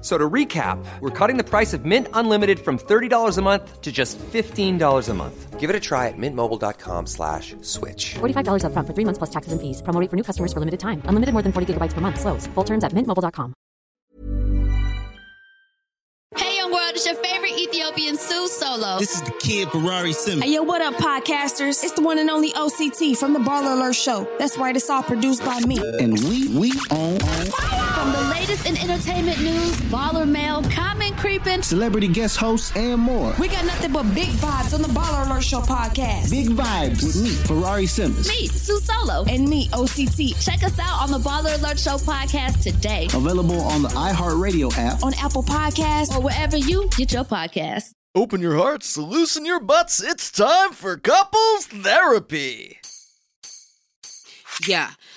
F- So to recap, we're cutting the price of Mint Unlimited from $30 a month to just $15 a month. Give it a try at mintmobile.com slash switch. $45 upfront for three months plus taxes and fees. Promo rate for new customers for limited time. Unlimited more than 40 gigabytes per month. Slows. Full terms at mintmobile.com. Hey, young world, it's your favorite Ethiopian Sue Solo. This is the kid Ferrari Simmons. Hey, yo, what up, podcasters? It's the one and only OCT from the Baller Alert Show. That's right, it's all produced by me. And we we own From the latest in entertainment news, baller mail, comment creeping. celebrity guest hosts and more. We got nothing but big vibes on the Baller Alert Show podcast. Big vibes with me, Ferrari Simmons. Me, Sue Solo. And me, OCT. Check us out on the Baller Alert Show podcast today Available on the iHeartRadio app. On Apple Podcasts. or wherever you get your podcast. Open your hearts, loosen your butts. It's time for couples therapy. Yeah,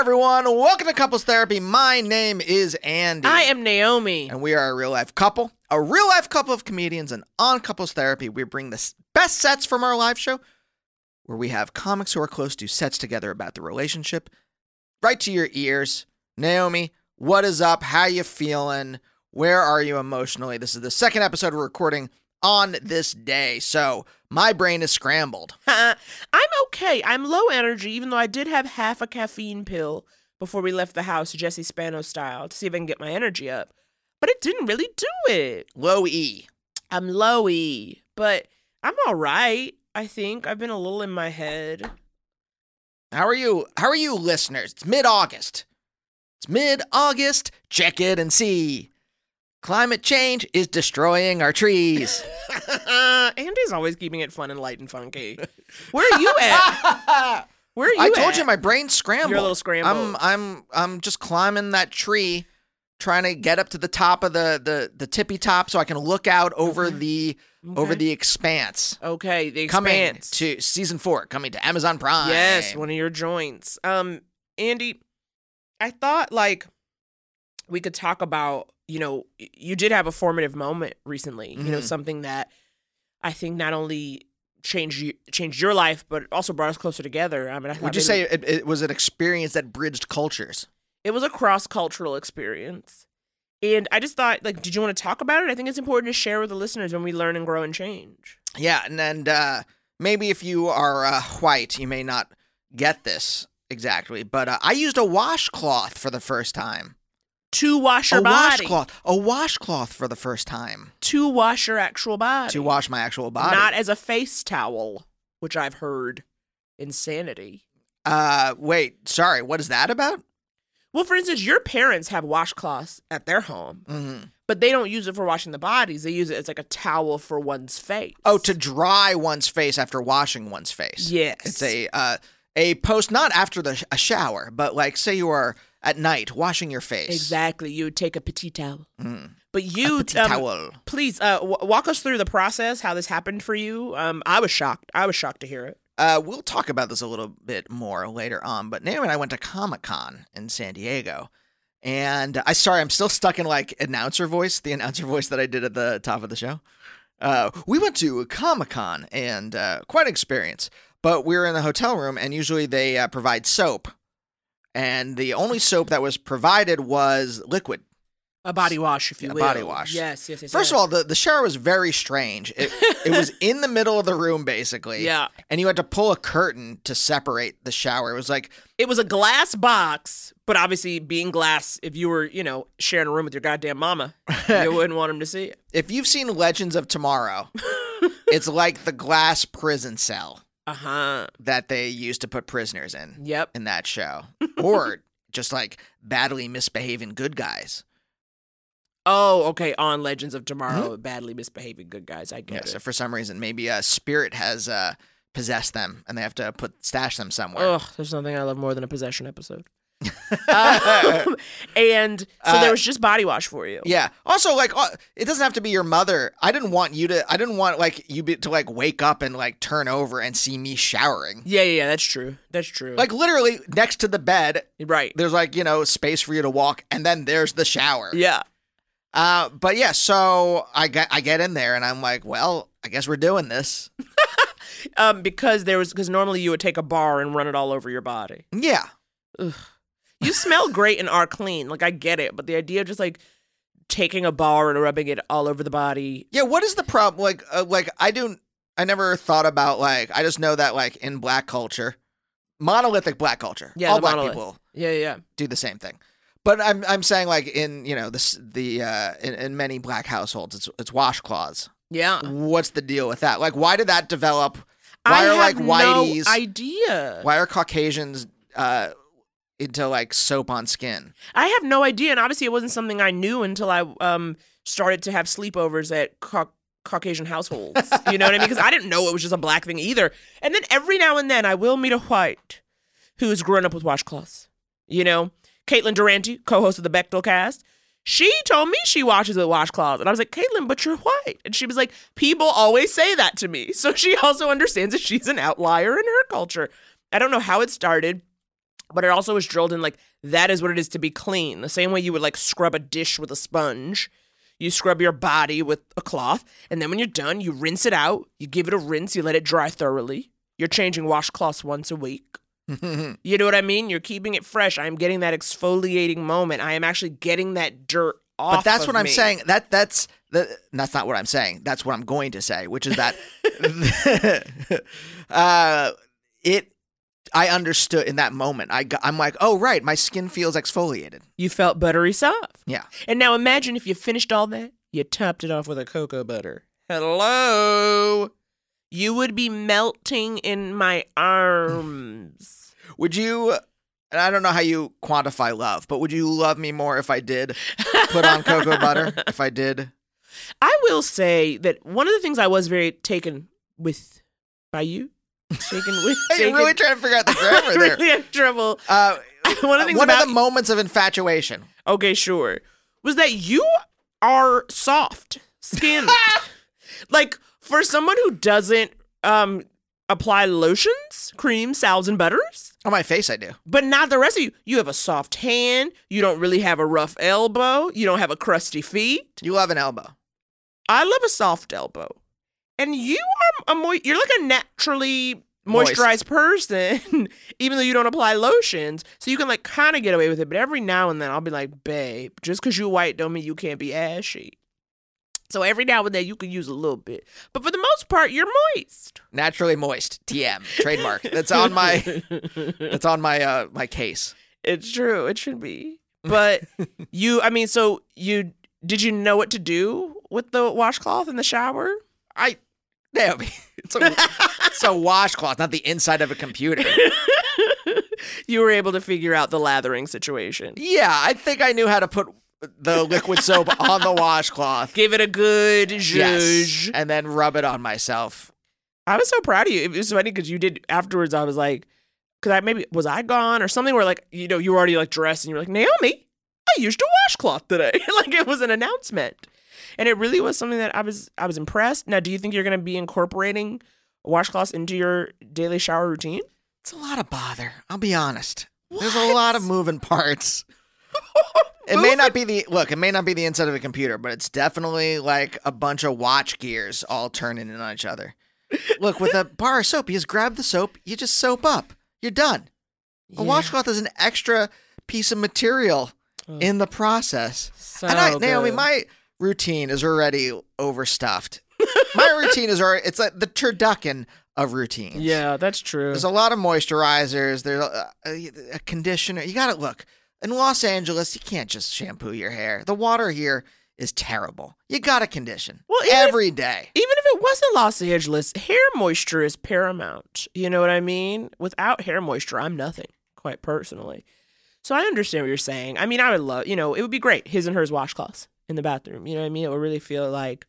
Hi everyone, welcome to Couples Therapy. My name is Andy. I am Naomi. and we are a real life couple, a real life couple of comedians, and on Couples Therapy, we bring the best sets from our live show, where we have comics who are close to sets together about the relationship, right to your ears. Naomi, what is up? How you feeling? Where are you emotionally? This is the second episode we're recording on this day, so my brain is scrambled. I'm okay. I'm low energy, even though I did have half a caffeine pill before we left the house, Jesse Spano style, to see if I can get my energy up. But it didn't really do it. Low E. I'm low E, but I'm all right. I think I've been a little in my head. How are you? How are you, listeners? It's mid August. It's mid August. Check it and see. Climate change is destroying our trees. Andy's always keeping it fun and light and funky. Where are you at? Where are you at? I told you my brain's scrambled. You're a little scrambled. I'm I'm I'm just climbing that tree, trying to get up to the top of the the the tippy top so I can look out over the over Okay. the expanse. Okay, the Coming expanse. to season four, coming to Amazon Prime. Yes, one of your joints. Um, Andy, I thought like we could talk about, you know, you did have a formative moment recently. You know, Mhm. something that I think not only changed you, changed your life, but also brought us closer together. I mean, I Would you maybe- say it, it was an experience that bridged cultures? it was a cross cultural experience? And I just thought, like, did you want to talk about it? I think it's important to share with the listeners when we learn and grow and change. Yeah, and and uh, maybe if you are uh, white, you may not get this. exactly, but uh, I used a washcloth for the first time. To wash your a body. washcloth, a washcloth for the first time To wash your actual body. to wash my actual body. Not as a face towel, which I've heard insanity. uh, wait, sorry, what is that about? Well, for instance, your parents have washcloths at their home, hmm but they don't use it for washing the bodies. They use it as like a towel for one's face. Oh, to dry one's face after washing one's face. Yes. It's a uh, a post not after the a shower, but like say you are at night washing your face. Exactly. You would take a petit towel. Mm. But you, um, towel. please uh, w- walk us through the process, how this happened for you. Um, I was shocked. I was shocked to hear it. Uh, we'll talk about this a little bit more later on, but Naomi and I went to Comic Con in San Diego. And I sorry, I'm still stuck in like announcer voice, the announcer voice that I did at the top of the show. Uh, we went to Comic Con and uh, quite an experience. But we were in the hotel room, and usually they uh, provide soap, and the only soap that was provided was liquid. A body wash, if you A will. body wash. Yes, yes, yes. First yes. of all, the, the shower was very strange. It, it was in the middle of the room, basically. Yeah. And you had to pull a curtain to separate the shower. It was like, it was a glass box, but obviously, being glass, if you were, you know, sharing a room with your goddamn mama, you wouldn't want him to see it. if you've seen Legends of Tomorrow, it's like the glass prison cell Uh huh. that they used to put prisoners in Yep. in that show. or just like badly misbehaving good guys. Oh, okay. On Legends of Tomorrow, badly misbehaving good guys. I get Yeah, so for some reason, maybe a spirit has uh, possessed them and they have to put stash them somewhere. Ugh, there's nothing I love more than a possession episode. Um, and so Uh, there was just body wash for you. Yeah. Also, like, uh, it doesn't have to be your mother. I didn't want you to. I didn't want like you be, to like wake up and like turn over and see me showering. Yeah, yeah, yeah, that's true. That's true. Like literally next to the bed, right. there's like you know space for you to walk, and then there's the shower. Yeah. Uh, but yeah, so I get I get in there and I'm like, well, I guess we're doing this. Um, because there was because normally you would take a bar and run it all over your body. Yeah. You smell great and are clean. Like I get it, but the idea of just like taking a bar and rubbing it all over the body. Yeah. What is the problem? Like, uh, like I don't, I never thought about like. I just know that like in black culture, monolithic black culture, Yeah, all black monolith. people Yeah, yeah. do the same thing. But I'm I'm saying like in you know this the uh in, in many black households it's it's washcloths. Yeah. What's the deal with that? Like why did that develop? Why I are like whiteys? no idea. why are Caucasians uh into like soap on skin? I have no idea, and obviously it wasn't something I knew until I um started to have sleepovers at Cau- Caucasian households. you know what I mean? Because I didn't know it was just a black thing either. And then every now and then I will meet a white who's grown up with washcloths. You know, Caitlin Durante, co-host of the Bechdel Cast. She told me she washes with washcloths, and I was like, Caitlin, but you're white. And she was like, people always say that to me. So she also understands that she's an outlier in her culture. I don't know how it started but it also was drilled in like that is what it is to be clean. The same way you would like scrub a dish with a sponge. You scrub your body with a cloth, and then when you're done, you rinse it out. You give it a rinse. You let it dry thoroughly. You're changing washcloths once a week. You know what I mean? You're keeping it fresh. I am getting that exfoliating moment. I am actually getting that dirt off. But that's what I'm me. saying. That that's the, that's not what I'm saying. That's what I'm going to say, which is that uh, it. I understood in that moment. I got, I'm like, oh right, my skin feels exfoliated. You felt buttery soft. Yeah. And now imagine if you finished all that, you topped it off with a cocoa butter. Hello. You would be melting in my arms. Would you? And I don't know how you quantify love, but would you love me more if I did put on cocoa butter? If I did, I will say that one of the things I was very taken with by you, taken with, Hey, you're really trying to figure out the grammar I there. really have trouble. Uh, one of the things one about of the moments of infatuation. okay, sure, was that you are soft skinned. like for someone who doesn't um apply lotions, creams, salves, and butters. On my face, I do. But not the rest of you. You have a soft hand. You don't really have a rough elbow. You don't have a crusty feet. You love an elbow. I love a soft elbow. And you a mo- you're like a naturally Moist. moisturized person, even though you don't apply lotions. So you can like kind of get away with it. But every now and then I'll be like, babe, just because you're white don't mean you can't be ashy. So every now and then you can use a little bit. But for the most part, you're moist. Naturally moist. TM trademark. That's on my. That's on my uh my case. It's true. It should be. But you, I mean, so you did you know what to do with the washcloth in the shower? I. Naomi, it's a, it's a washcloth, not the inside of a computer. you were able to figure out the lathering situation. Yeah, I think I knew how to put the liquid soap on the washcloth. Give it a good Yes, and then rub it on myself. I was so proud of you. It was funny because you did afterwards. I was like, because I maybe was I gone or something where like you know you were already like dressed and you were like Naomi, I used a washcloth today. like it was an announcement, and it really was something that I was I was impressed. Now, do you think you're going to be incorporating washcloths into your daily shower routine? It's a lot of bother. I'll be honest. There's a lot of moving parts. It may not be the look. It may not be the inside of a computer, but it's definitely like a bunch of watch gears all turning in on each other. Look, with a bar of soap, you just grab the soap, you just soap up. You're done. A Yeah. washcloth is an extra piece of material in the process. So and I, Naomi, good. my routine is already overstuffed. my routine is already, it's like the turducken of routines. yeah, that's true. There's a lot of moisturizers. There's a, a, a conditioner. You got to look. In Los Angeles, you can't just shampoo your hair. The water here is terrible. You got to condition Well, even if- every day. Even if it wasn't Los Angeles, hair moisture is paramount. You know what I mean? Without hair moisture, I'm nothing, quite personally. So I understand what you're saying. I mean, I would love, you know, it would be great, his and hers washcloths in the bathroom. You know what I mean? It would really feel like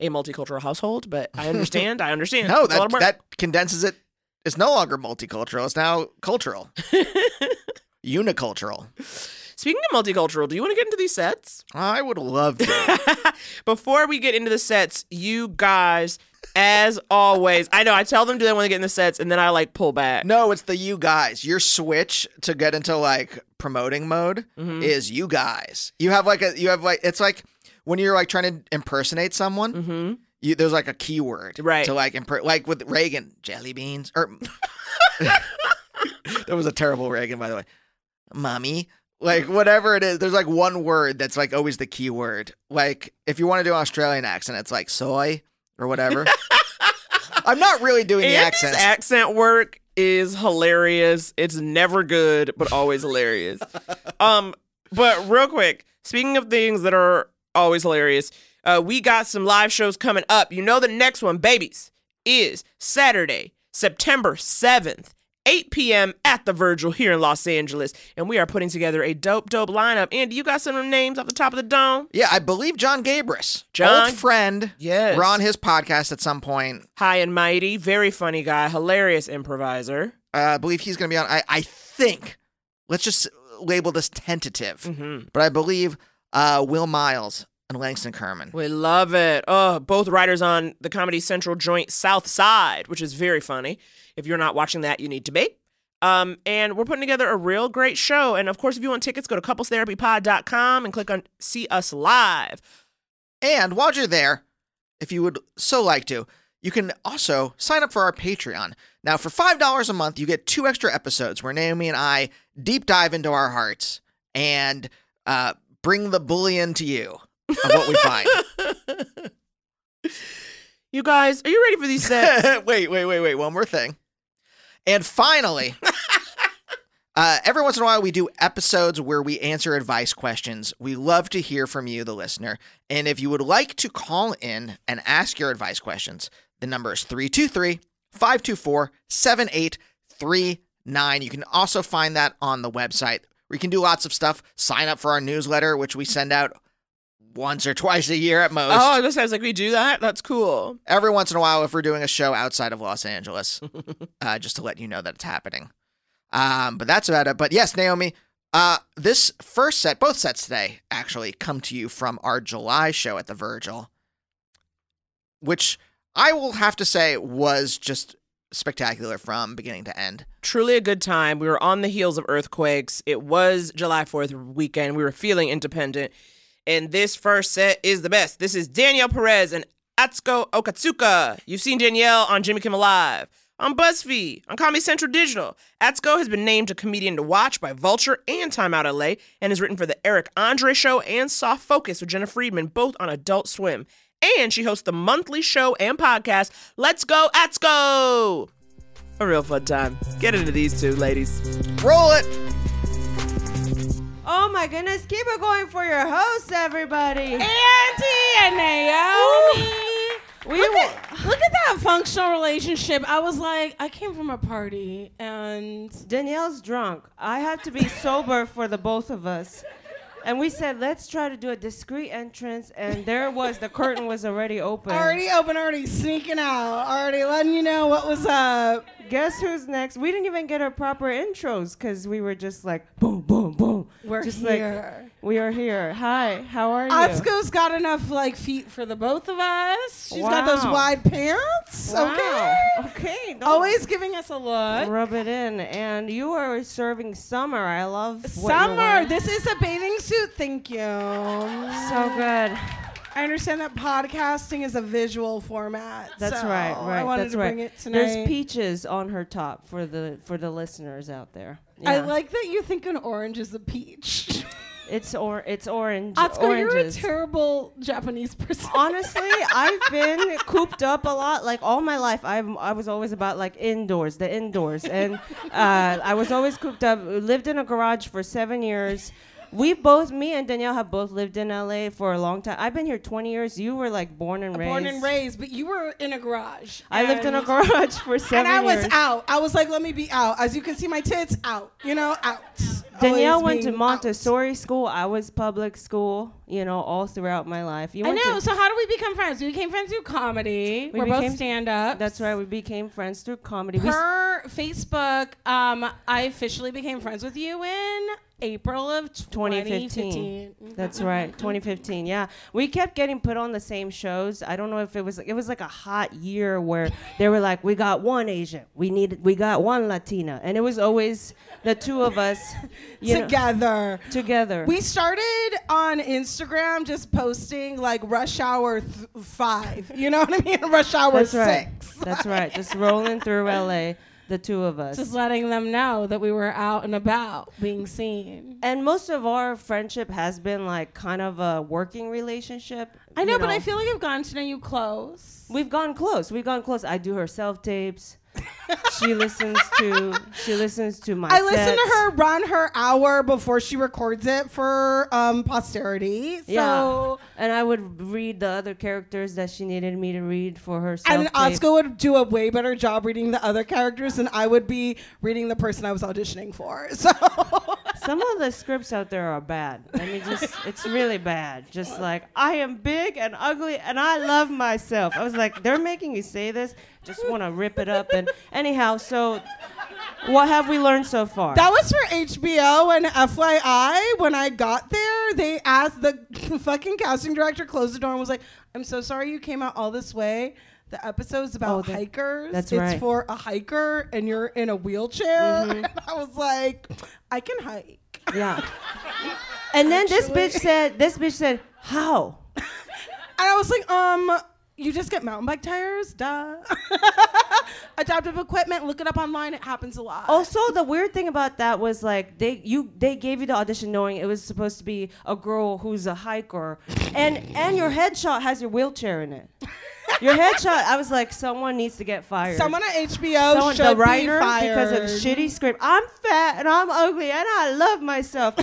a multicultural household, but I understand. I understand. No, It's a lot that that condenses it. It's no longer multicultural. It's now cultural, unicultural. Speaking of multicultural, do you want to get into these sets? I would love to. Before we get into the sets, you guys, as always, I know I tell them do they want to get in the sets, and then I like pull back. no, it's the you guys. Your switch to get into like promoting mode Mm-hmm. is you guys. You have like a you have like it's like when you're like trying to impersonate someone. Mm-hmm. You, there's like a keyword Right. to like imper- like with Reagan jelly beans or that was a terrible Reagan by the way mommy like whatever it is there's like one word that's like always the keyword like if you want to do an Australian accent it's like soy or whatever I'm not really doing the Andy's accents accent work is hilarious. It's never good, but always hilarious. Um, but real quick, speaking of things that are always hilarious, uh, we got some live shows coming up. You know, the next one, babies, is Saturday, September 7th. 8 p.m. at the Virgil here in Los Angeles, and we are putting together a dope, dope lineup. Andy, you got some names off the top of the dome? yeah I believe John Gabrus John- old friend Yes. we're on his podcast at some point High and mighty, very funny guy, hilarious improviser. uh, I believe he's going to be on. I, I think, let's just label this tentative, Mm-hmm. but I believe uh, Will Miles and Langston Kerman. We love it. Oh, both writers on the Comedy Central joint South Side, which is very funny. If you're not watching that, you need to be. Um, and we're putting together a real great show. And of course, if you want tickets, go to couplestherapypod.com and click on See Us Live. And while you're there, if you would so like to, you can also sign up for our Patreon. Now, for $5 a month, you get two extra episodes where Naomi and I deep dive into our hearts and uh, bring the bullion to you of what we find. You guys, are you ready for these sets? wait, wait, wait, wait. One more thing. And finally, uh, every once in a while, we do episodes where we answer advice questions. We love to hear from you, the listener. And if you would like to call in and ask your advice questions, the number is 323 524 7839. You can also find that on the website We can do lots of stuff. Sign up for our newsletter, which we send out once or twice a year at most oh, I was like, we do that? That's cool. every once in a while if we're doing a show outside of Los Angeles, uh, just to let you know that it's happening. Um, but that's about it. But yes, Naomi, uh, this first set, both sets today, actually come to you from our July show at the Virgil, which I will have to say was just spectacular from beginning to end. Truly a good time. We were on the heels of earthquakes. It was July 4th weekend. We were feeling independent. And this first set is the best. This is Danielle Perez and Atsuko Okatsuka. You've seen Danielle on Jimmy Kimmel Live, on BuzzFeed, on Comedy Central Digital. Atsuko has been named a comedian to watch by Vulture and Time Out LA and has written for The Eric Andre Show and Soft Focus with Jena Friedman, both on Adult Swim. And she hosts the monthly show and podcast, Let's Go Atsuko! A real fun time. Get into these two, ladies. Roll it. Oh my goodness, keep it going for your hosts, everybody. Andy and Naomi. We look, at, look at that functional relationship. I was like, I came from a party and Danielle's drunk. I have to be sober for the both of us. And we said, let's try to do a discreet entrance. And there it was. The curtain was already open. already open, already sneaking out, already letting you know what was up. Guess who's next? We didn't even get our proper intros because we were just like, boom, boom, boom. We're just here. Like, we are here. Hi, how are you? Atsuko's got enough like feet for the both of us. She's got those wide pants. Wow. Okay. Okay. Always giving us a look. Rub it in. And you are serving summer. I love Summer. This is a bathing suit. Thank you. So good. I understand that podcasting is a visual format. That's so right, right. I wanted that's to right. bring it tonight. There's peaches on her top for the for the listeners out there. I like that you think an orange is a peach. it's or it's orange. Atsuko, you're a terrible Japanese person. Honestly, I've been cooped up a lot. Like all my life, I've I was always about like indoors, the indoors, and uh, I was always cooped up. Lived in a garage for seven years. We both, me and Danielle, have both lived in LA for a long time. I've been here 20 years. You were like born and raised. Born and raised, but you were in a garage. I lived in a garage for seven And I years. was out. I was like, let me be out. As you can see, my tits out. You know, out. Danielle Always went to being out. Montessori school. I was public school. You know, all throughout my life. You I know. So how do we become friends? We became friends through comedy. We are both became- stand up. That's right. We became friends through comedy. We s- Per Facebook, um, I officially became friends with you in April of 2015. 2015. That's right, 2015. Yeah, we kept getting put on the same shows. I don't know if it was it was like a hot year where they were like, we got one Asian, we needed, we got one Latina, and it was always the two of us you know, Together. together. We started on Instagram just posting like rush hour th- five. You know what I mean? Rush hour That's right. six. That's right. Just rolling through LA, the two of us. Just letting them know that we were out and about being seen. and most of our friendship has been like kind of a working relationship. I know, you but I feel like I've gotten to know you close. We've gone close. We've gone close. I do her self tapes. She listens to she listens to my I listen to her run her hour before she records it for um, posterity. So Yeah. And I would read the other characters that she needed me to read for her and Atsuko would do a way better job reading the other characters than I would be reading the person I was auditioning for. So Some of the scripts out there are bad. I mean just it's really bad. Just like I am big and ugly and I love myself. I was like, they're making you say this. Just want to rip it up and anyhow, so what have we learned so far? that was for HBO and FYI. When I got there, they asked the fucking casting director closed the door and was like, "I'm so sorry you came out all this way." The episode's about Oh, that- hikers. that's it's right. for a hiker and you're in a wheelchair. Mhm. And I was like, I can hike. Yeah. And then this bitch said, this bitch said, how? And I was like, um, you just get mountain bike tires? Duh. Adaptive equipment, look it up online. It happens a lot. Also, the weird thing about that was like they you they gave you the audition knowing it was supposed to be a girl who's a hiker, and and your headshot has your wheelchair in it. Your headshot, I was like, someone needs to get fired. Someone at HBO Someone- should the writer be fired. because of shitty script. I'm fat and I'm ugly and I love myself.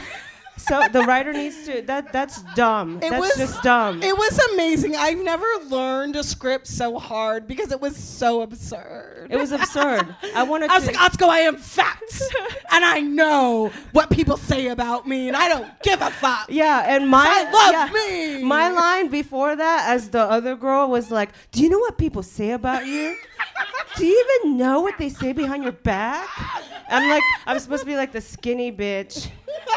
So the writer needs to. That that's dumb. It that's was just dumb. It was amazing. I've never learned a script so hard because it was so absurd. It was absurd. I wanted I was like, Atsuko, I am fat, and I know what people say about me, and I don't give a fuck. Yeah, and my I love yeah, me. My line before that, as the other girl, was like, "Do you know what people say about you? Do you even know what they say behind your back?" I'm like, I'm supposed to be like the skinny bitch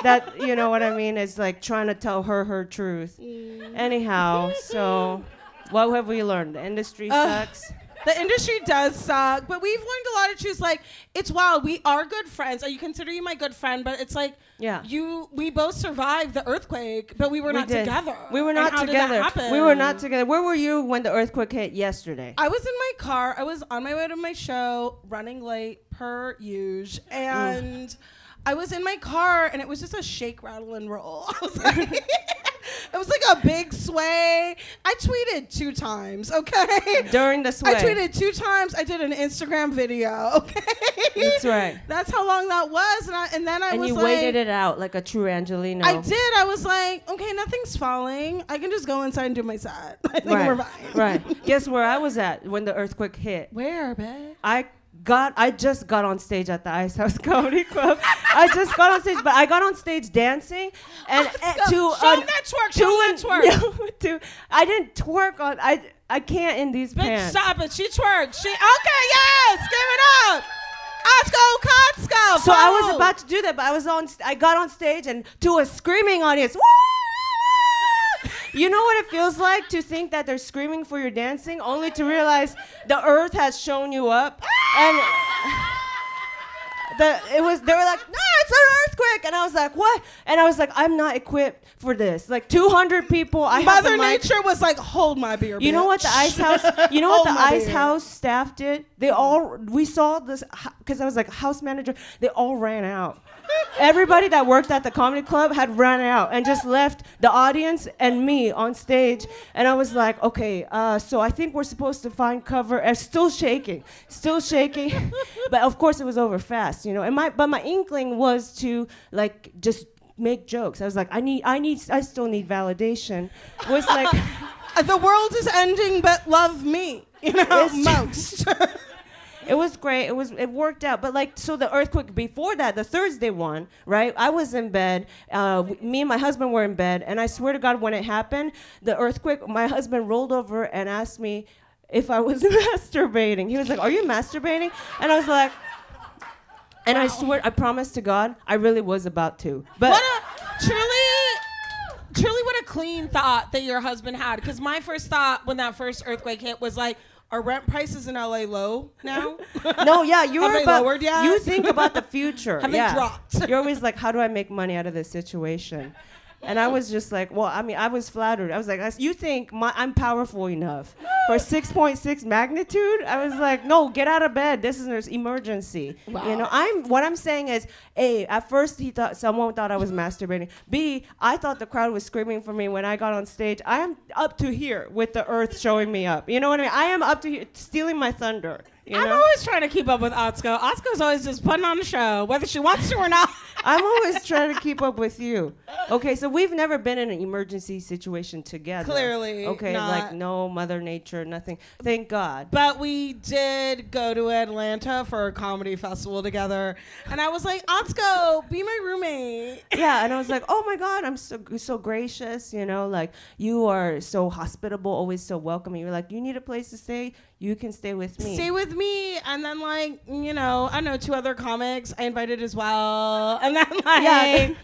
that you know what I mean is like trying to tell her her truth. Mm. Anyhow, so what have we learned? The industry Ugh. sucks. The industry does suck, but we've learned a lot of truths. Like, it's wild. We are good friends. Are you consider you my good friend, but it's like, Yeah. you. We both survived the earthquake, but we were We not did. together. We were not how did that together. happen? We were not together. Where were you when the earthquake hit yesterday? I was in my car. I was on my way to my show, running late per usual, and I was in my car, and it was just a shake, rattle, and roll. I was like, it was like a big sway. I tweeted two times, okay? During the sway. I tweeted two times. I did an Instagram video, okay? That's right. That's how long that was. And, I, and then I and was you waited it out like a true Angelino. I did. I was like, okay, nothing's falling. I can just go inside and do my set. I think right. we're fine. right. Guess where I was at when the earthquake hit? Where, babe? I got I just got on stage at the Ice House Comedy Club. I just got on stage, but I got on stage dancing and uh, to Show uh, that twerk. to Show that twerk. no, to I didn't twerk on I I can't in these Bitch, pants. stop it. She twerked. She okay. Yes, give it up. Osco Costco. So I was about to do that, but I was on. I got on stage and to a screaming audience. "Woo!" You know what it feels like to think that they're screaming for your dancing, only to realize the earth has shown you up, and the it was. They were like, "No, it's an earthquake," and I was like, "What?" And I was like, "I'm not equipped for this." Like 200 people. I have Mother. Nature was like, hold my beer. You know what the bitch." ice house? You know what the ice beer. house staff did? They all we saw this because I was like house manager. They all ran out. Everybody that worked at the comedy club had run out and just left the audience and me on stage. And I was like, okay, uh, so I think we're supposed to find cover. And still shaking, still shaking. but of course, it was over fast, you know. And my but my inkling was to like just make jokes. I was like, I need, I need, I still need validation. Was like. the world is ending, but love me. You know, most. It was great. It was it worked out. But like so the earthquake before that, the Thursday one, right? I was in bed. Uh, me and my husband were in bed, and I swear to God, when it happened, the earthquake, my husband rolled over and asked me if I was masturbating. He was like, "Are you masturbating?" And I was like. And I swear, I promise to God, I really was about to. But what a truly, truly, what a clean thought that your husband had. Because my first thought when that first earthquake hit was like, are rent prices in LA low now? no, yeah, you were they about, lowered yet? You think about the future. Have they yeah. dropped? You're always like, how do I make money out of this situation? And I was just like, well, I mean, I was flattered. I was like, you think my, I'm powerful enough for 6.6 magnitude? I was like, no, get out of bed. This is an emergency. You know, I'm what I'm saying is, a at first he thought someone thought I was masturbating. B, I thought the crowd was screaming for me when I got on stage. I am up to here with the earth showing me up. You know what I mean? I am up to here, stealing my thunder. You I'm know? always trying to keep up with Atsuko. Atsuko's always just putting on a show, whether she wants to or not. I'm always trying to keep up with you. Okay, so we've never been in an emergency situation together. Clearly Okay, not. like no Mother Nature, nothing. Thank God. But we did go to Atlanta for a comedy festival together, and I was like, Atsuko, be my roommate. yeah, and I was like, oh my God, I'm so so gracious. You know, like you are so hospitable, always so welcoming. You're like, you need a place to stay. You can stay with me. Stay with me, and then like you know, I know two other comics I invited as well, and then like Yeah.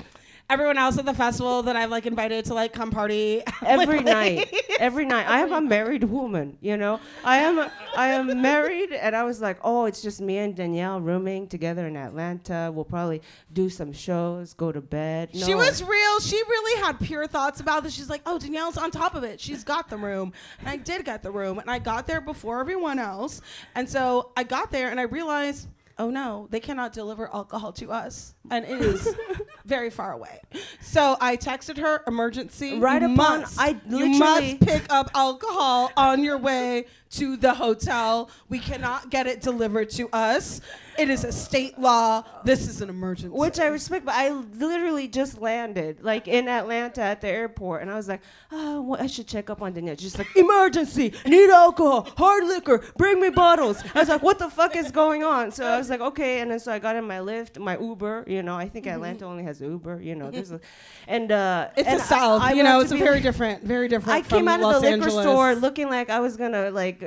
Everyone else at the festival that I've like invited to like come party every night every night i am a married woman you know i am i am married and i was like oh it's just me and danielle rooming together in atlanta we'll probably do some shows go to bed She was real. She really had pure thoughts about this. She's like, "Oh, Danielle's on top of it. She's got the room." And I did get the room, and I got there before everyone else. And so I got there, and I realized, "Oh no, they cannot deliver alcohol to us, and it is very far away." So I texted her, "Emergency! Right upon- must, I you must pick up alcohol on your way to the hotel. We cannot get it delivered to us. It is a state law. This is an emergency." which I respect, but I literally just landed, like in Atlanta at the airport, and I was like, "Oh, well, I should check up on Danielle." She's like, "Emergency! Need alcohol, hard liquor, bring me bottles." I was like, "What the fuck is going on?" So I was like, "Okay," and then so I got in my Lyft, my Uber. You know, I think Atlanta mm-hmm. only has Uber. You know, there's a, and uh, It's and the South, I- I you know. It's a very like- different, very different. I came out of Los the liquor Angeles. store looking like I was gonna like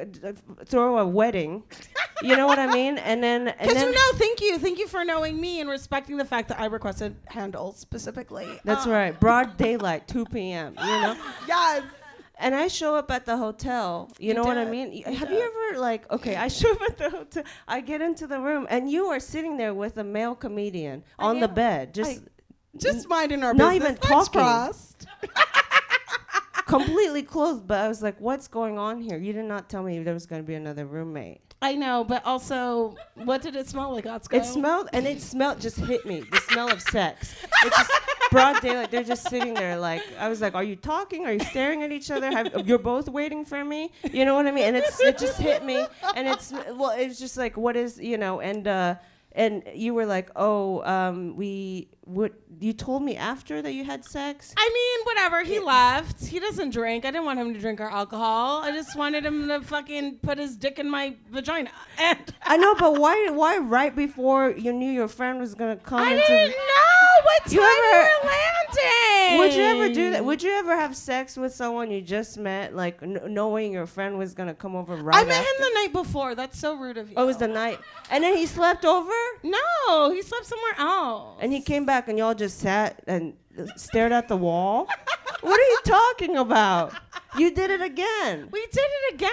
throw a wedding. You know what I mean? And then Because you know, thank you, thank you for knowing me and respecting the fact that I requested handles specifically. That's Uh, right. Broad daylight, 2 p.m. You know. Yes. And I show up at the hotel. You, You know what I mean? You Have you ever like? Okay, I show up at the hotel. I get into the room, and you are sitting there with a male comedian on the bed, just Just minding our not business. even Legs talking. crossed. completely closed, But I was like, "What's going on here?" You did not tell me there was going to be another roommate. I know, but also, what did it smell like? Atsuko? It smelled, and it smelled just hit me. The smell of sex. It just, broad daylight. They're just sitting there. Like I was like, "Are you talking? Are you staring at each other? Have, you're both waiting for me. You know what I mean?" And it's it just hit me, and it's well, it's just like, what is you know, and uh, and you were like, "Oh, um, we what you told me after that you had sex." I mean, whatever. He left. He doesn't drink. I didn't want him to drink our alcohol. I just wanted him to fucking put his dick in my vagina. And I know, but why why right before you knew your friend was gonna come? I into didn't know what time You you, ever- were landing. Would you ever do that? Would you ever have sex with someone you just met, like kn- knowing your friend was gonna come over right I met after? him the night before. That's so rude of you. Oh, it was the night, and then he slept over. No, he slept somewhere else. And he came back, and y'all just sat and stared at the wall. what are you talking about? You did it again. We did it again.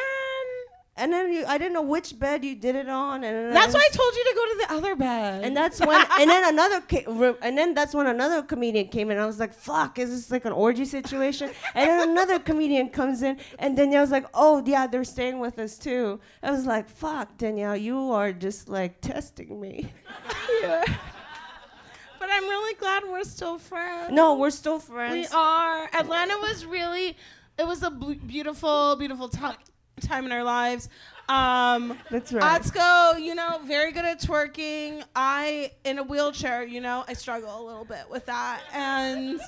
And then you, I didn't know which bed you did it on, and That's why I told you to go to the other bed. And that's when, and then another, ca- and then that's when another comedian came in. I was like, "Fuck, is this like an orgy situation?" And then another comedian comes in, and Danielle's like, "Oh yeah, they're staying with us too." I was like, "Fuck, Danielle, you are just like testing me." Yeah. But I'm really glad we're still friends. No, we're still friends. We are. Atlanta was really, it was a bl- beautiful, beautiful ti- time in our lives. Um, That's right. Atsuko, you know, very good at twerking. I, in a wheelchair, you know, I struggle a little bit with that. And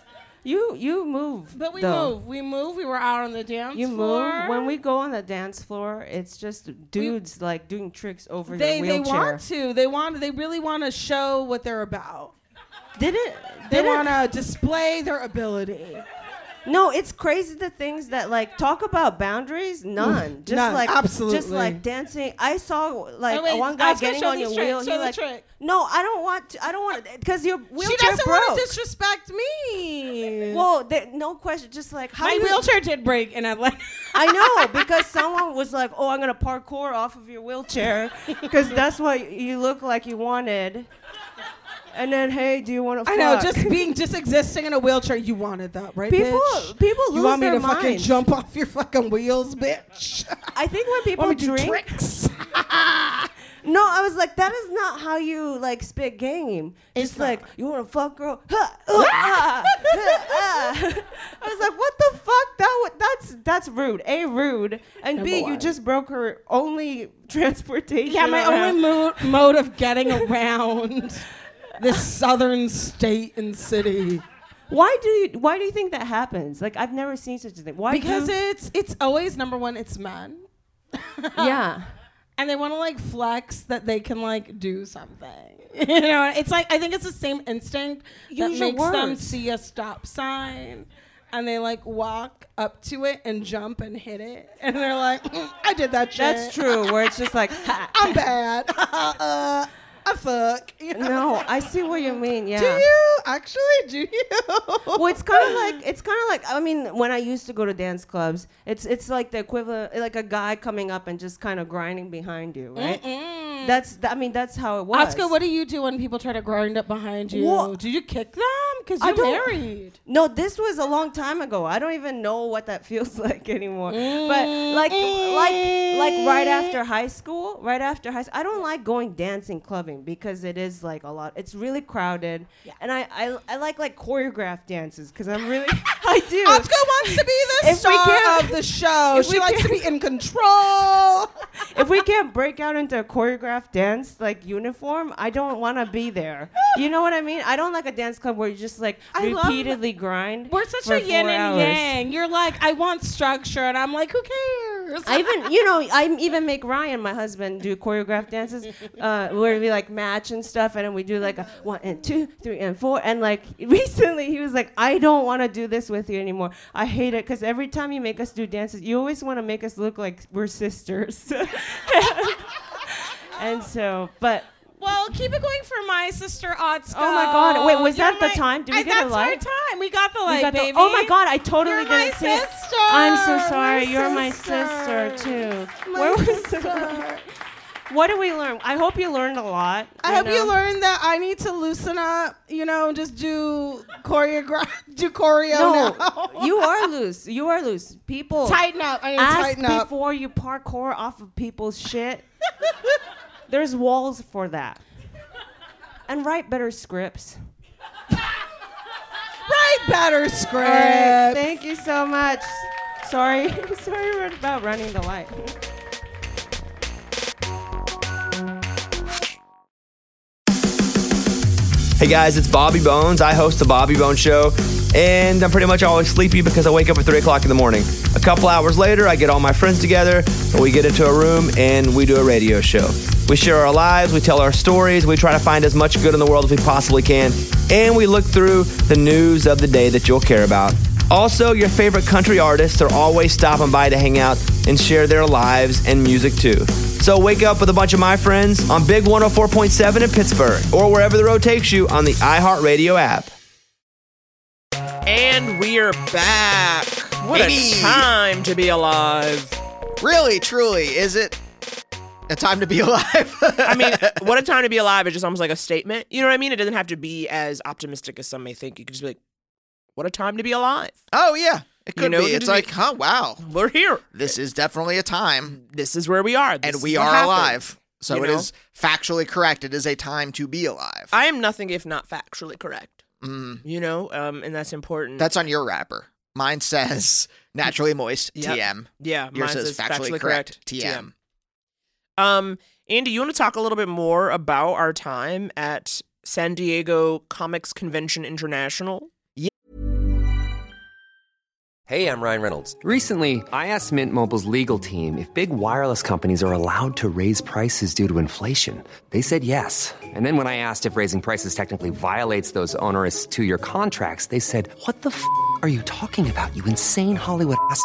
You you move. but we though. move. We move. We were out on the dance You floor. move when we go on the dance floor. It's just dudes like doing tricks over They they wheelchair. want to. They want. To they really want to show what they're about. Did it? They did want to display their ability. No, it's crazy the things that like talk about boundaries. None. Just None, like Just like dancing. I saw like Oh, wait, one guy getting show on your this trick, wheel. show He the like, trick. no, I don't want. To, I don't want to. because your wheelchair She doesn't broke. want to disrespect me. well, there, no question. Just like how my you- wheelchair did break in Atlanta. I know because someone was like, "Oh, I'm gonna parkour off of your wheelchair because that's what you look like you wanted." And then, hey, do you want to? I know, just being, just existing in a wheelchair, you wanted that, right, People- bitch? people You lose want me to fucking jump off your fucking wheels, bitch? I think when people Want me do drink, tricks? no, I was like, that is not how you like spit game. Just like you want to fuck girl. Huh, uh, ah, huh, ah. I was like, what the fuck? That wa- that's that's rude. A rude, and B Number you one. just broke her only transportation. Yeah, my around. only mo- mode of getting around this southern state and city. Why do you Why do you think that happens? Like I've never seen such a thing. Why? Because do, it's it's always number one, it's men. yeah. and they want to like flex that they can like do something. you know, it's like I think it's the same instinct that Use your makes them see a stop sign and they like walk up to it and jump and hit it, and they're like, "Mm, "I did that shit." That's true. Where it's just like. I'm bad. uh, I fuck. You know? no, I see what you mean. Yeah. Do you actually? Do you? well, it's kind of like it's kind of like I mean, when I used to go to dance clubs, it's it's like the equivalent, like a guy coming up and just kind of grinding behind you, right? That's I mean, that's how it was. Oscar, what do you do when people try to grind up behind you? Well, do you kick them? Because you're married. No, this was a long time ago. I don't even know what that feels like anymore. But like like like right after high school, right after high school, I don't like going dancing clubbing because it is like a lot. It's really crowded, and I I, I like like choreographed dances because I'm really I do. Atsuko wants to be the star of the show. She likes to be in control. if we can't break out into a choreographed dance like uniform, I don't want to be there. You know what I mean? I don't like a dance club where you just like I repeatedly grind. We're such a yin and hours. yang. You're like, I want structure, and I'm like, who cares? I even, you know, I even make Ryan, my husband, do choreographed dances uh, where we like match and stuff, and then we do like a one and two, three and four. And like recently, he was like, "I don't want to do this with you anymore. I hate it because every time you make us do dances, you always want to make us look like we're sisters." and so, but Well, keep it going for my sister Atsuko. Oh my God. Wait, was You're that the time? Did we I- get a that's light? our time. We got the light, got the- baby. oh my God! I totally You're didn't my see it. I'm so sorry. My You're my sister. sister too. My Where was sister. What did we learn? I hope you learned a lot. I hope you learned that I need to loosen up. You know, just do choreograph, do choreo No, now. you are loose. You are loose. People Tighten up. I need to ask tighten up. before you parkour off of people's shit. There's walls for that. And write better scripts. Write better scripts. All right, thank you so much. Sorry, sorry about running the light. Hey guys, it's Bobby Bones. I host the Bobby Bones Show, and I'm pretty much always sleepy because I wake up at 3 o'clock in the morning. A couple hours later, I get all my friends together, and we get into a room and we do a radio show. We share our lives, we tell our stories, we try to find as much good in the world as we possibly can, and we look through the news of the day that you'll care about. Also, your favorite country artists are always stopping by to hang out and share their lives and music too. So wake up with a bunch of my friends on Big 104.7 in Pittsburgh or wherever the road takes you on the iHeartRadio app. And we're back. What Baby. a time to be alive. Really, truly, is it a time to be alive? I mean, what a time to be alive is just almost like a statement. You know what I mean? It doesn't have to be as optimistic as some may think. You could just be like, what a time to be alive. oh yeah, it You could know, be. It's like, be- huh, wow, We're here. this is definitely a time, This is where we are. This and we are happened. alive. So You it know? is factually correct. It is a time to be alive. I am nothing if not factually correct. Mm, You know, um, and that's important. that's on your wrapper. Mine says naturally moist. Yep. TM. yeah. Yours mine says says factually, correct. TM. Um, Andy, you want to talk a little bit more about our time at San Diego Comics Convention International? Yeah. Hey, I'm Ryan Reynolds. Recently, I asked Mint Mobile's legal team if big wireless companies are allowed to raise prices due to inflation. They said yes. And then when I asked if raising prices technically violates those onerous two year contracts, they said, What the f are you talking about, you insane Hollywood ass?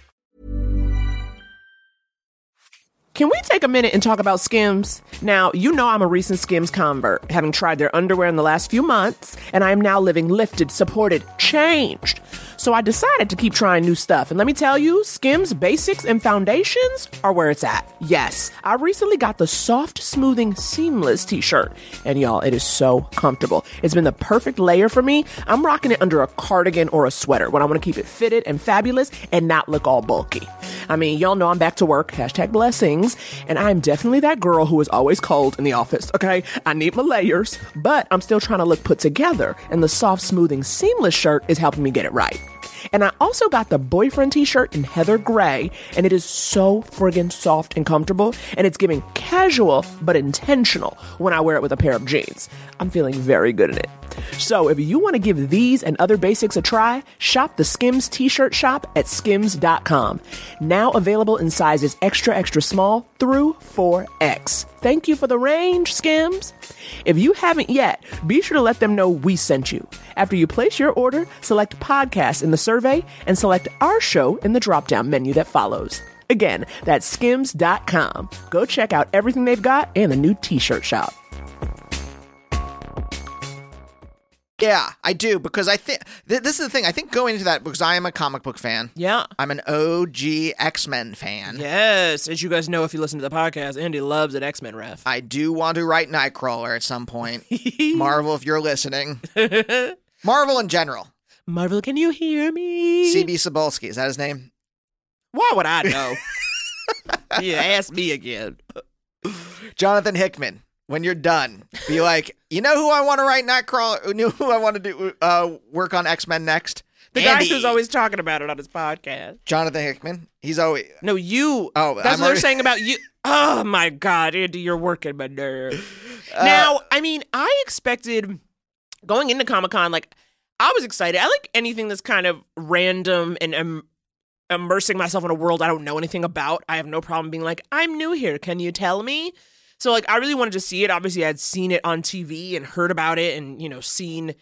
Can we take a minute and talk about Skims? Now, you know I'm a recent Skims convert, having tried their underwear in the last few months, and I am now living lifted, supported, changed. So I decided to keep trying new stuff. And let me tell you, Skims basics and foundations are where it's at. Yes, I recently got the soft, smoothing, seamless t shirt. And y'all, it is so comfortable. It's been the perfect layer for me. I'm rocking it under a cardigan or a sweater when I want to keep it fitted and fabulous and not look all bulky. I mean, y'all know I'm back to work, hashtag blessings, and I'm definitely that girl who is always cold in the office, okay? I need my layers, but I'm still trying to look put together, and the soft, smoothing, seamless shirt is helping me get it right. And I also got the boyfriend t shirt in heather gray, and it is so friggin' soft and comfortable, and it's giving casual but intentional when I wear it with a pair of jeans. I'm feeling very good in it. So if you want to give these and other basics a try, shop the Skims t shirt shop at skims.com. Now available in sizes extra, extra small through 4X. Thank you for the range, Skims. If you haven't yet, be sure to let them know we sent you. After you place your order, select podcast in the survey and select our show in the drop down menu that follows. Again, that's skims.com. Go check out everything they've got and the new t shirt shop. Yeah, I do because I think th- this is the thing. I think going into that because I am a comic book fan. Yeah. I'm an OG X Men fan. Yes, as you guys know if you listen to the podcast, Andy loves an X Men ref. I do want to write Nightcrawler at some point. Marvel, if you're listening. Marvel in general. Marvel, can you hear me? CB Cebulski, is that his name? Why would I know? yeah, ask me again. Jonathan Hickman. When you're done, be like, you know who I want to write Nightcrawler? You know who I want to do uh, work on X Men next? The Andy. guy who's always talking about it on his podcast. Jonathan Hickman. He's always No, you. Oh, that's I'm what they're saying about you. Oh my God, Andy, you're working my nerve. Uh, now, I mean, I expected going into Comic Con, like, I was excited. I like anything that's kind of random and um, immersing myself in a world I don't know anything about. I have no problem being like, I'm new here. Can you tell me? So, like, I really wanted to see it. Obviously, I had seen it on TV and heard about it and, you know, seen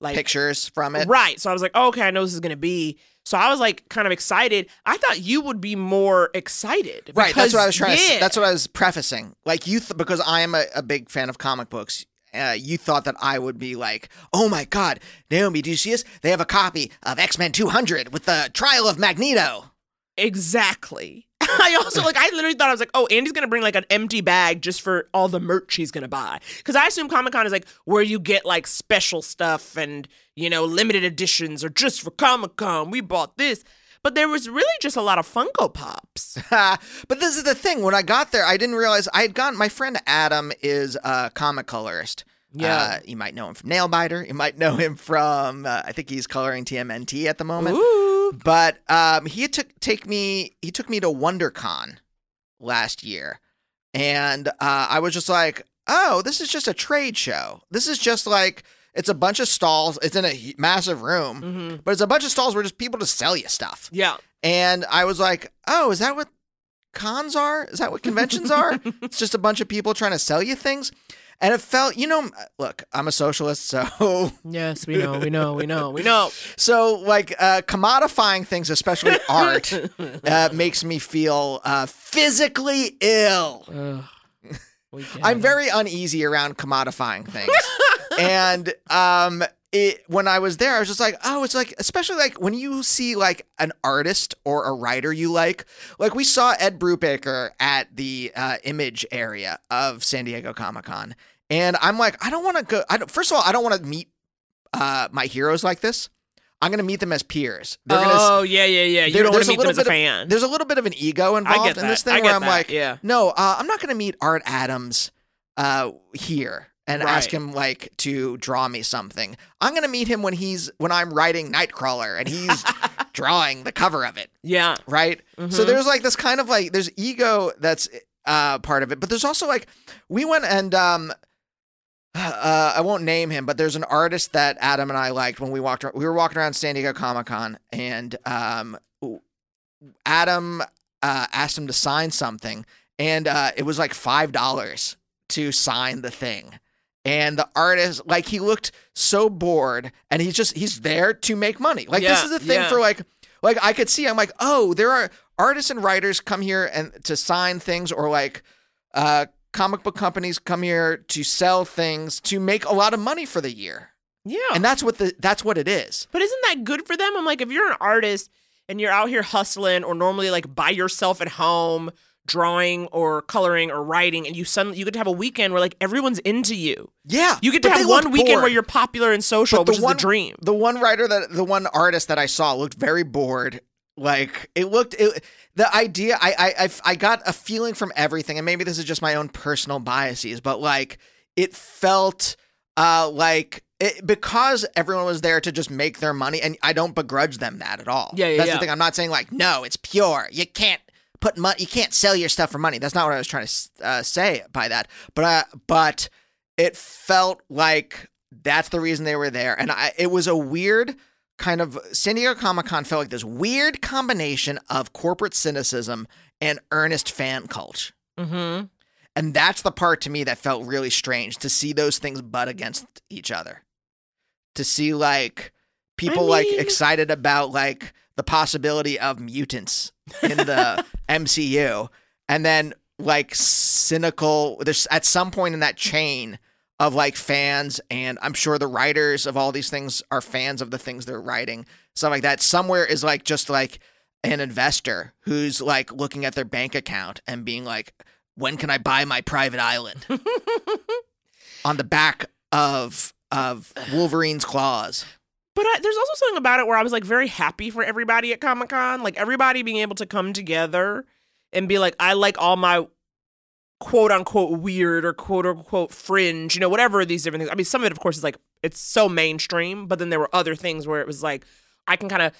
like Pictures from it. Right. So I was like, oh, okay, I know this is gonna be. So I was like kind of excited. I thought you would be more excited. Right, that's what I was trying to. yeah. s- That's what I was prefacing. Like you, th- because I am a, a big fan of comic books. Uh, you thought that I would be like, oh my god, Naomi, do you see this? They have a copy of X Men 200 with the trial of Magneto. Exactly. I also like I literally thought I was like, oh, Andy's gonna bring like an empty bag just for all the merch he's gonna buy. Because I assume Comic Con is like where you get like special stuff and you know limited editions or just for Comic Con we bought this. But there was really just a lot of Funko Pops. but this is the thing. When I got there, I didn't realize I had gotten. My friend Adam is a comic colorist. Yeah. Uh, you might know him from Nailbiter. You might know him from. Uh, I think he's coloring TMNT at the moment. But um, he took take me. He took me to WonderCon last year, and uh, I was just like, "Oh, this is just a trade show. This is just like." It's a bunch of stalls. It's in a massive room, Mm-hmm. but it's a bunch of stalls where just people to sell you stuff. Yeah. And I was like, oh, is that what cons are? Is that what conventions are? it's just a bunch of people trying to sell you things. And it felt, you know, look, I'm a socialist, so. Yes, we know, we know, we know, we know. So, like, uh, commodifying things, especially art, uh, makes me feel uh, physically ill. I'm very uneasy around commodifying things. and um it when I was there, I was just like, oh, it's like especially like when you see like an artist or a writer you like. Like we saw Ed Brubaker at the uh, image area of San Diego Comic Con. And I'm like, I don't want to go. I don't, first of all, I don't want to meet uh, my heroes like this. I'm going to meet them as peers. They're gonna, oh yeah, yeah, yeah. You don't want there's to a meet them little as a bit of- fan. there's a little bit of an ego involved in this thing where I'm that, like, yeah. no, uh, I'm not going to meet Art Adams uh, here and ask him like to draw me something. I'm going to meet him when he's when I'm writing Nightcrawler and he's drawing the cover of it. Yeah. Right. So Mhm. there's like this kind of like there's ego that's uh, part of it, but there's also like we went and um. Uh, I won't name him, but there's an artist that Adam and I liked when we walked. We were walking around San Diego Comic Con, and um, Adam uh, asked him to sign something, and uh, it was like five dollars to sign the thing. And the artist, like, he looked so bored, and he's just he's there to make money. Like, this is the thing yeah. for like, like I could see. I'm like, oh, there are artists and writers come here and to sign things, or like, uh, comic book companies come here to sell things to make a lot of money for the year. Yeah. And that's what the that's what it is. But isn't that good for them? I'm like, if you're an artist and you're out here hustling or normally like by yourself at home drawing or coloring or writing and you suddenly you get to have a weekend where like everyone's into you. Yeah. You get to have one weekend where you're popular and social, But which is the dream. The one writer that the one artist that I saw looked very bored. Like it looked it, the idea I, I I I got a feeling from everything, and maybe this is just my own personal biases, but like it felt uh like it, because everyone was there to just make their money, and I don't begrudge them that at all. Yeah, yeah, That's yeah. the thing. I'm not saying like no, it's pure. You can't put money. You can't sell your stuff for money. That's not what I was trying to uh, say by that. But uh, but it felt like that's the reason they were there, and I it was a weird kind of San Diego Comic Con felt like this weird combination of corporate cynicism and earnest fan cult. Mm-hmm. And that's the part to me that felt really strange to see those things butt against each other. To see like people like mean- excited about like the possibility of mutants in the MCU and then like cynical there's at some point in that chain of like fans and I'm sure the writers of all these things are fans of the things they're writing. Stuff like that. Somewhere is like just like an investor who's like looking at their bank account and being like, when can I buy my private island? On the back of of Wolverine's claws. But I, there's also something about it where I was like very happy for everybody at Comic Con, like everybody being able to come together and be like, I like all my quote unquote weird or quote unquote fringe, you know, whatever these different things. I mean, some of it, of course, is like it's so mainstream, but then there were other things where it was like I can kind of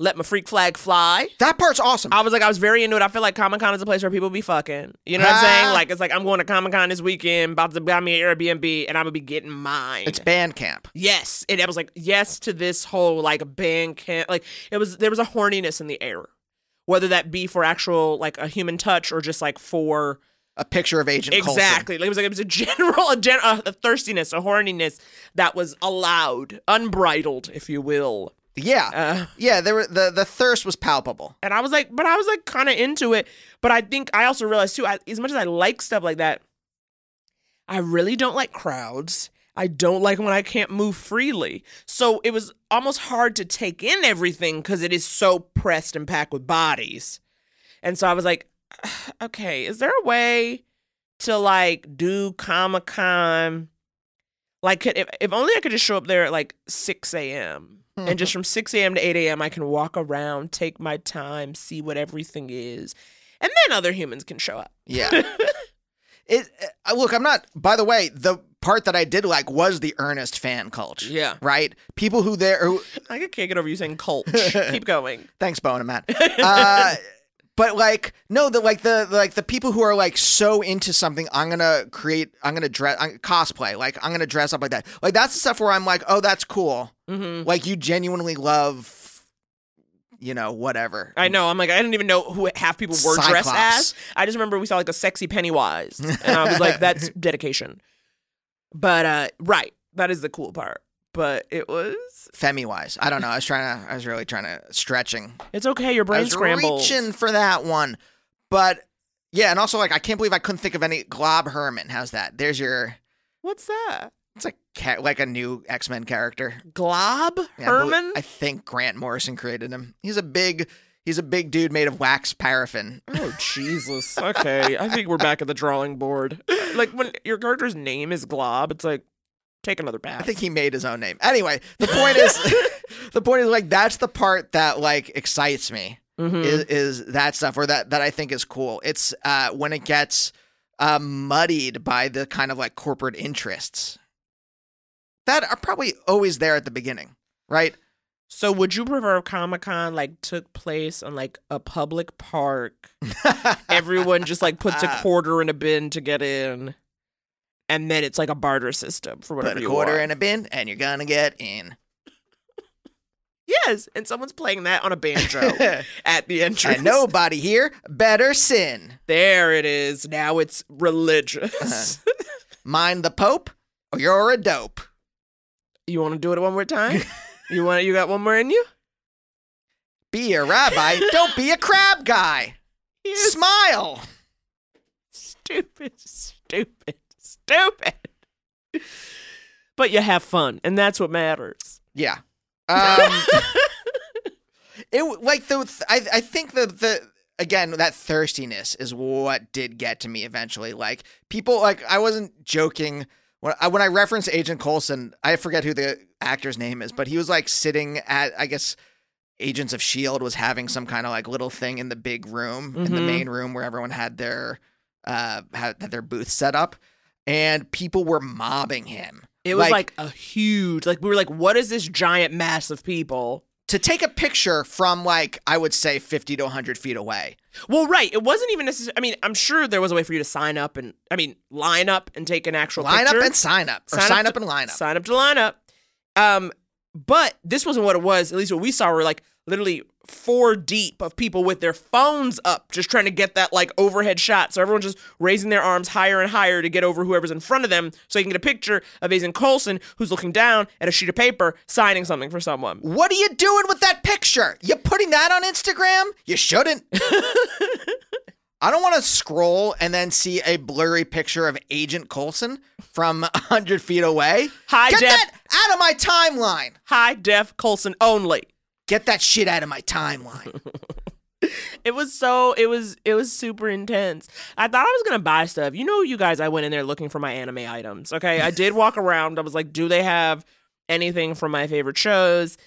let my freak flag fly. That part's awesome. I was like, I was very into it. I feel like Comic Con is a place where people be fucking. You know what I'm saying? Ah. Like, it's like I'm going to Comic Con this weekend, about to buy me an Airbnb, and I'm gonna be getting mine. It's band camp. Yes, and I was like, yes to this whole like band camp. Like it was, there was a horniness in the air, whether that be for actual like a human touch or just like for a picture of Agent Coulson. Exactly. Like it was like it was a general a, gen, a thirstiness, a horniness that was allowed, unbridled, if you will. Yeah, Uh, yeah. There were the the thirst was palpable. And I was like, but I was like kind of into it. But I think I also realized too, I, as much as I like stuff like that, I really don't like crowds. I don't like when I can't move freely. So it was almost hard to take in everything because it is so pressed and packed with bodies. And so I was like, okay, is there a way to like do Comic Con? Like, could, if, if only I could just show up there at like 6 a.m. and just from 6 a.m. to 8 a.m., I can walk around, take my time, see what everything is. And then other humans can show up. Yeah. it uh, look, I'm not by the way, the part that I did like was the earnest fan cult. Yeah. Right? People who there who I can't get over you saying cult. Keep going. Thanks, Bowen and Matt. Uh but like no the like the like the people who are like so into something i'm gonna create i'm gonna dress I'm, cosplay like i'm gonna dress up like that like that's the stuff where i'm like oh that's cool Mhm. like you genuinely love you know whatever I know. I'm like, I didn't even know who half people were dressed as. I just remember we saw like a sexy Pennywise, and I was like, that's dedication. But uh, right, that is the cool part. But it was. femi wise i don't know i was trying to i was really trying to stretching It's okay. Your I brain was scrambled. reaching for that one but yeah and also like i can't believe i couldn't think of any Glob Herman how's that there's your What's that? it's a ca- like a new x-men character Glob Yeah, Herman. I think Grant Morrison created him. He's a big he's a big dude made of wax paraffin. Oh Jesus. Okay, I think we're back at the drawing board. Like when your character's name is Glob, it's like take another bath. I think he made his own name. Anyway, the point is the point is like that's the part that like excites me. Mhm. Is, is that stuff or that that I think is cool. It's uh when it gets uh, muddied by the kind of like corporate interests that are probably always there at the beginning, right? So would you prefer Comic Con like took place on like a public park? Everyone just like puts a quarter in a bin to get in, and then it's like a barter system for whatever Put a you quarter want. in a bin and you're gonna get in. Yes, and someone's playing that on a banjo at the entrance. And nobody here better sin. There it is. Now it's religious. Uh-huh. Mind the Pope or you're a dope. You want to do it one more time? you want? You got one more in you? Be a rabbi, don't be a crab guy. Smile. Stupid, stupid, stupid. But you have fun, and that's what matters. Yeah. Um, it like the I I think the the again that thirstiness is what did get to me eventually. Like people like I wasn't joking when I when I referenced Agent Coulson. I forget who the actor's name is, but he was like sitting at I guess Agents of Shield was having some kind of like little thing in the big room in the Mhm. main room where everyone had their uh had their booth set up, and people were mobbing him. It was like, a huge, like we were like, what is this giant mass of people? to take a picture from like I would say 50 to 100 feet away. Well, right. It wasn't even necessary. I mean, I'm sure there was a way for you to sign up and, I mean, line up and take an actual Line up and sign up, or sign up to- and line up. Sign up to line up. Um, but this wasn't what it was. At least what we saw were like literally four deep of people with their phones up, just trying to get that like overhead shot. So everyone's just raising their arms higher and higher to get over whoever's in front of them, so you can get a picture of Agent Coulson who's looking down at a sheet of paper signing something for someone. What are you doing with that picture? You putting that on Instagram? You shouldn't. I don't want to scroll and then see a blurry picture of Agent Coulson from 100 feet away. High Get def- that out of my timeline. High def Coulson only. Get that shit out of my timeline. It was so it was it was super intense. I thought I was gonna buy stuff. You know, you guys, I went in there looking for my anime items. Okay, I did walk around. I was like, do they have anything from my favorite shows?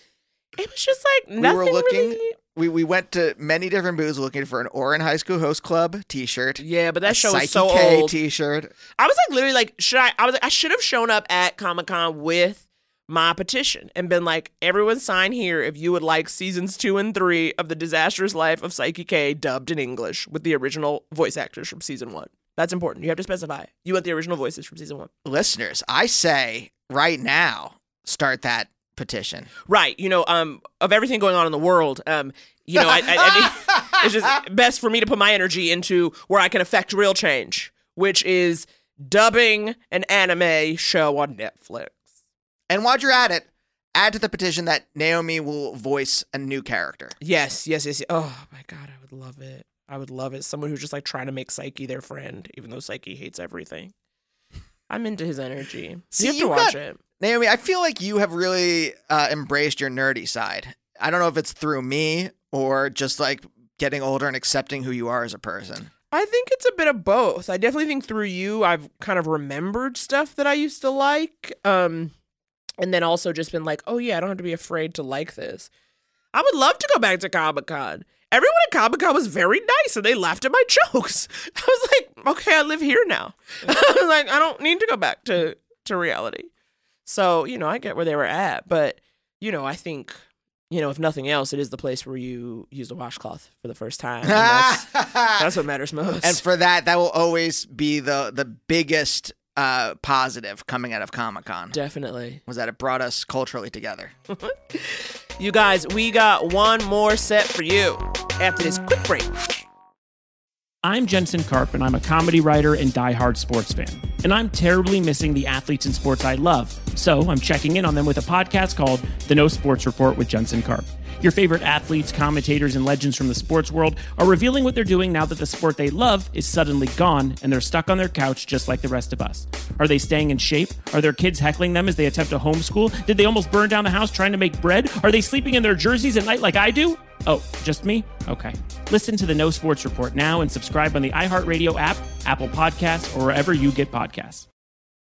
It was just like nothing. we were looking. really- We, we went to many different booths looking for an Ouran High School Host Club T-shirt. Yeah, but that show was so K old. T-shirt. I was like literally like, should I? I was like, I should have shown up at Comic Con with my petition and been like, everyone sign here if you would like seasons two and three of the disastrous life of Saiki K dubbed in English with the original voice actors from season one. That's important. You have to specify. You want the original voices from season one. Listeners, I say right now, start that petition. Right. You know, um, of everything going on in the world, um, you know, I, I, I it's just best for me to put my energy into where I can affect real change, which is dubbing an anime show on Netflix. And while you're at it, add to the petition that Naomi will voice a new character. Yes, yes, yes. Oh my god, I would love it. I would love it. Someone who's just like trying to make Saiki their friend, even though Saiki hates everything. I'm into his energy. See, you have to watch got- it. Naomi, I feel like you have really uh, embraced your nerdy side. I don't know if it's through me or just like getting older and accepting who you are as a person. I think it's a bit of both. I definitely think through you, I've kind of remembered stuff that I used to like. Um, and then also just been like, oh yeah, I don't have to be afraid to like this. I would love to go back to Comic Con. Everyone at Comic Con was very nice and they laughed at my jokes. I was like, okay, I live here now. I was like, I don't need to go back to, to reality. So, you know, I get where they were at. But, you know, I think, you know, if nothing else, it is the place where you use a washcloth for the first time. That's, that's what matters most. And for that, that will always be the the biggest uh, positive coming out of Comic Con. Definitely. Was that it brought us culturally together. You guys, we got one more set for you after this quick break. I'm Jensen Karp, and I'm a comedy writer and diehard sports fan. And I'm terribly missing the athletes and sports I love. So I'm checking in on them with a podcast called The No Sports Report with Jensen Karp. Your favorite athletes, commentators, and legends from the sports world are revealing what they're doing now that the sport they love is suddenly gone and they're stuck on their couch just like the rest of us. Are they staying in shape? Are their kids heckling them as they attempt to homeschool? Did they almost burn down the house trying to make bread? Are they sleeping in their jerseys at night like I do? Oh, just me? Okay. Listen to the No Sports Report now and subscribe on the iHeartRadio app, Apple Podcasts, or wherever you get podcasts.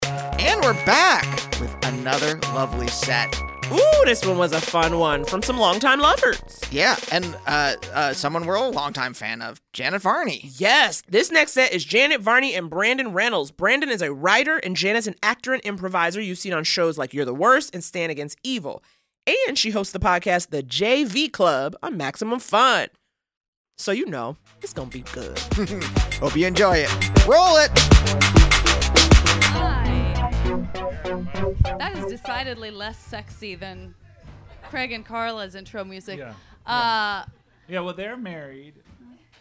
And we're back with another lovely set. Ooh, this one was a fun one from some longtime lovers. Yeah, and uh, uh, someone we're a longtime fan of, Janet Varney. Yes, this next set is Janet Varney and Brandon Reynolds. Brandon is a writer, and Janet's an actor and improviser you've seen on shows like You're the Worst and Stan Against Evil. And she hosts the podcast The JV Club on Maximum Fun. So you know, it's gonna be good. Hope you enjoy it. Roll it. That is decidedly less sexy than Craig and Carla's intro music. Yeah. Uh, Yeah, well, they're married,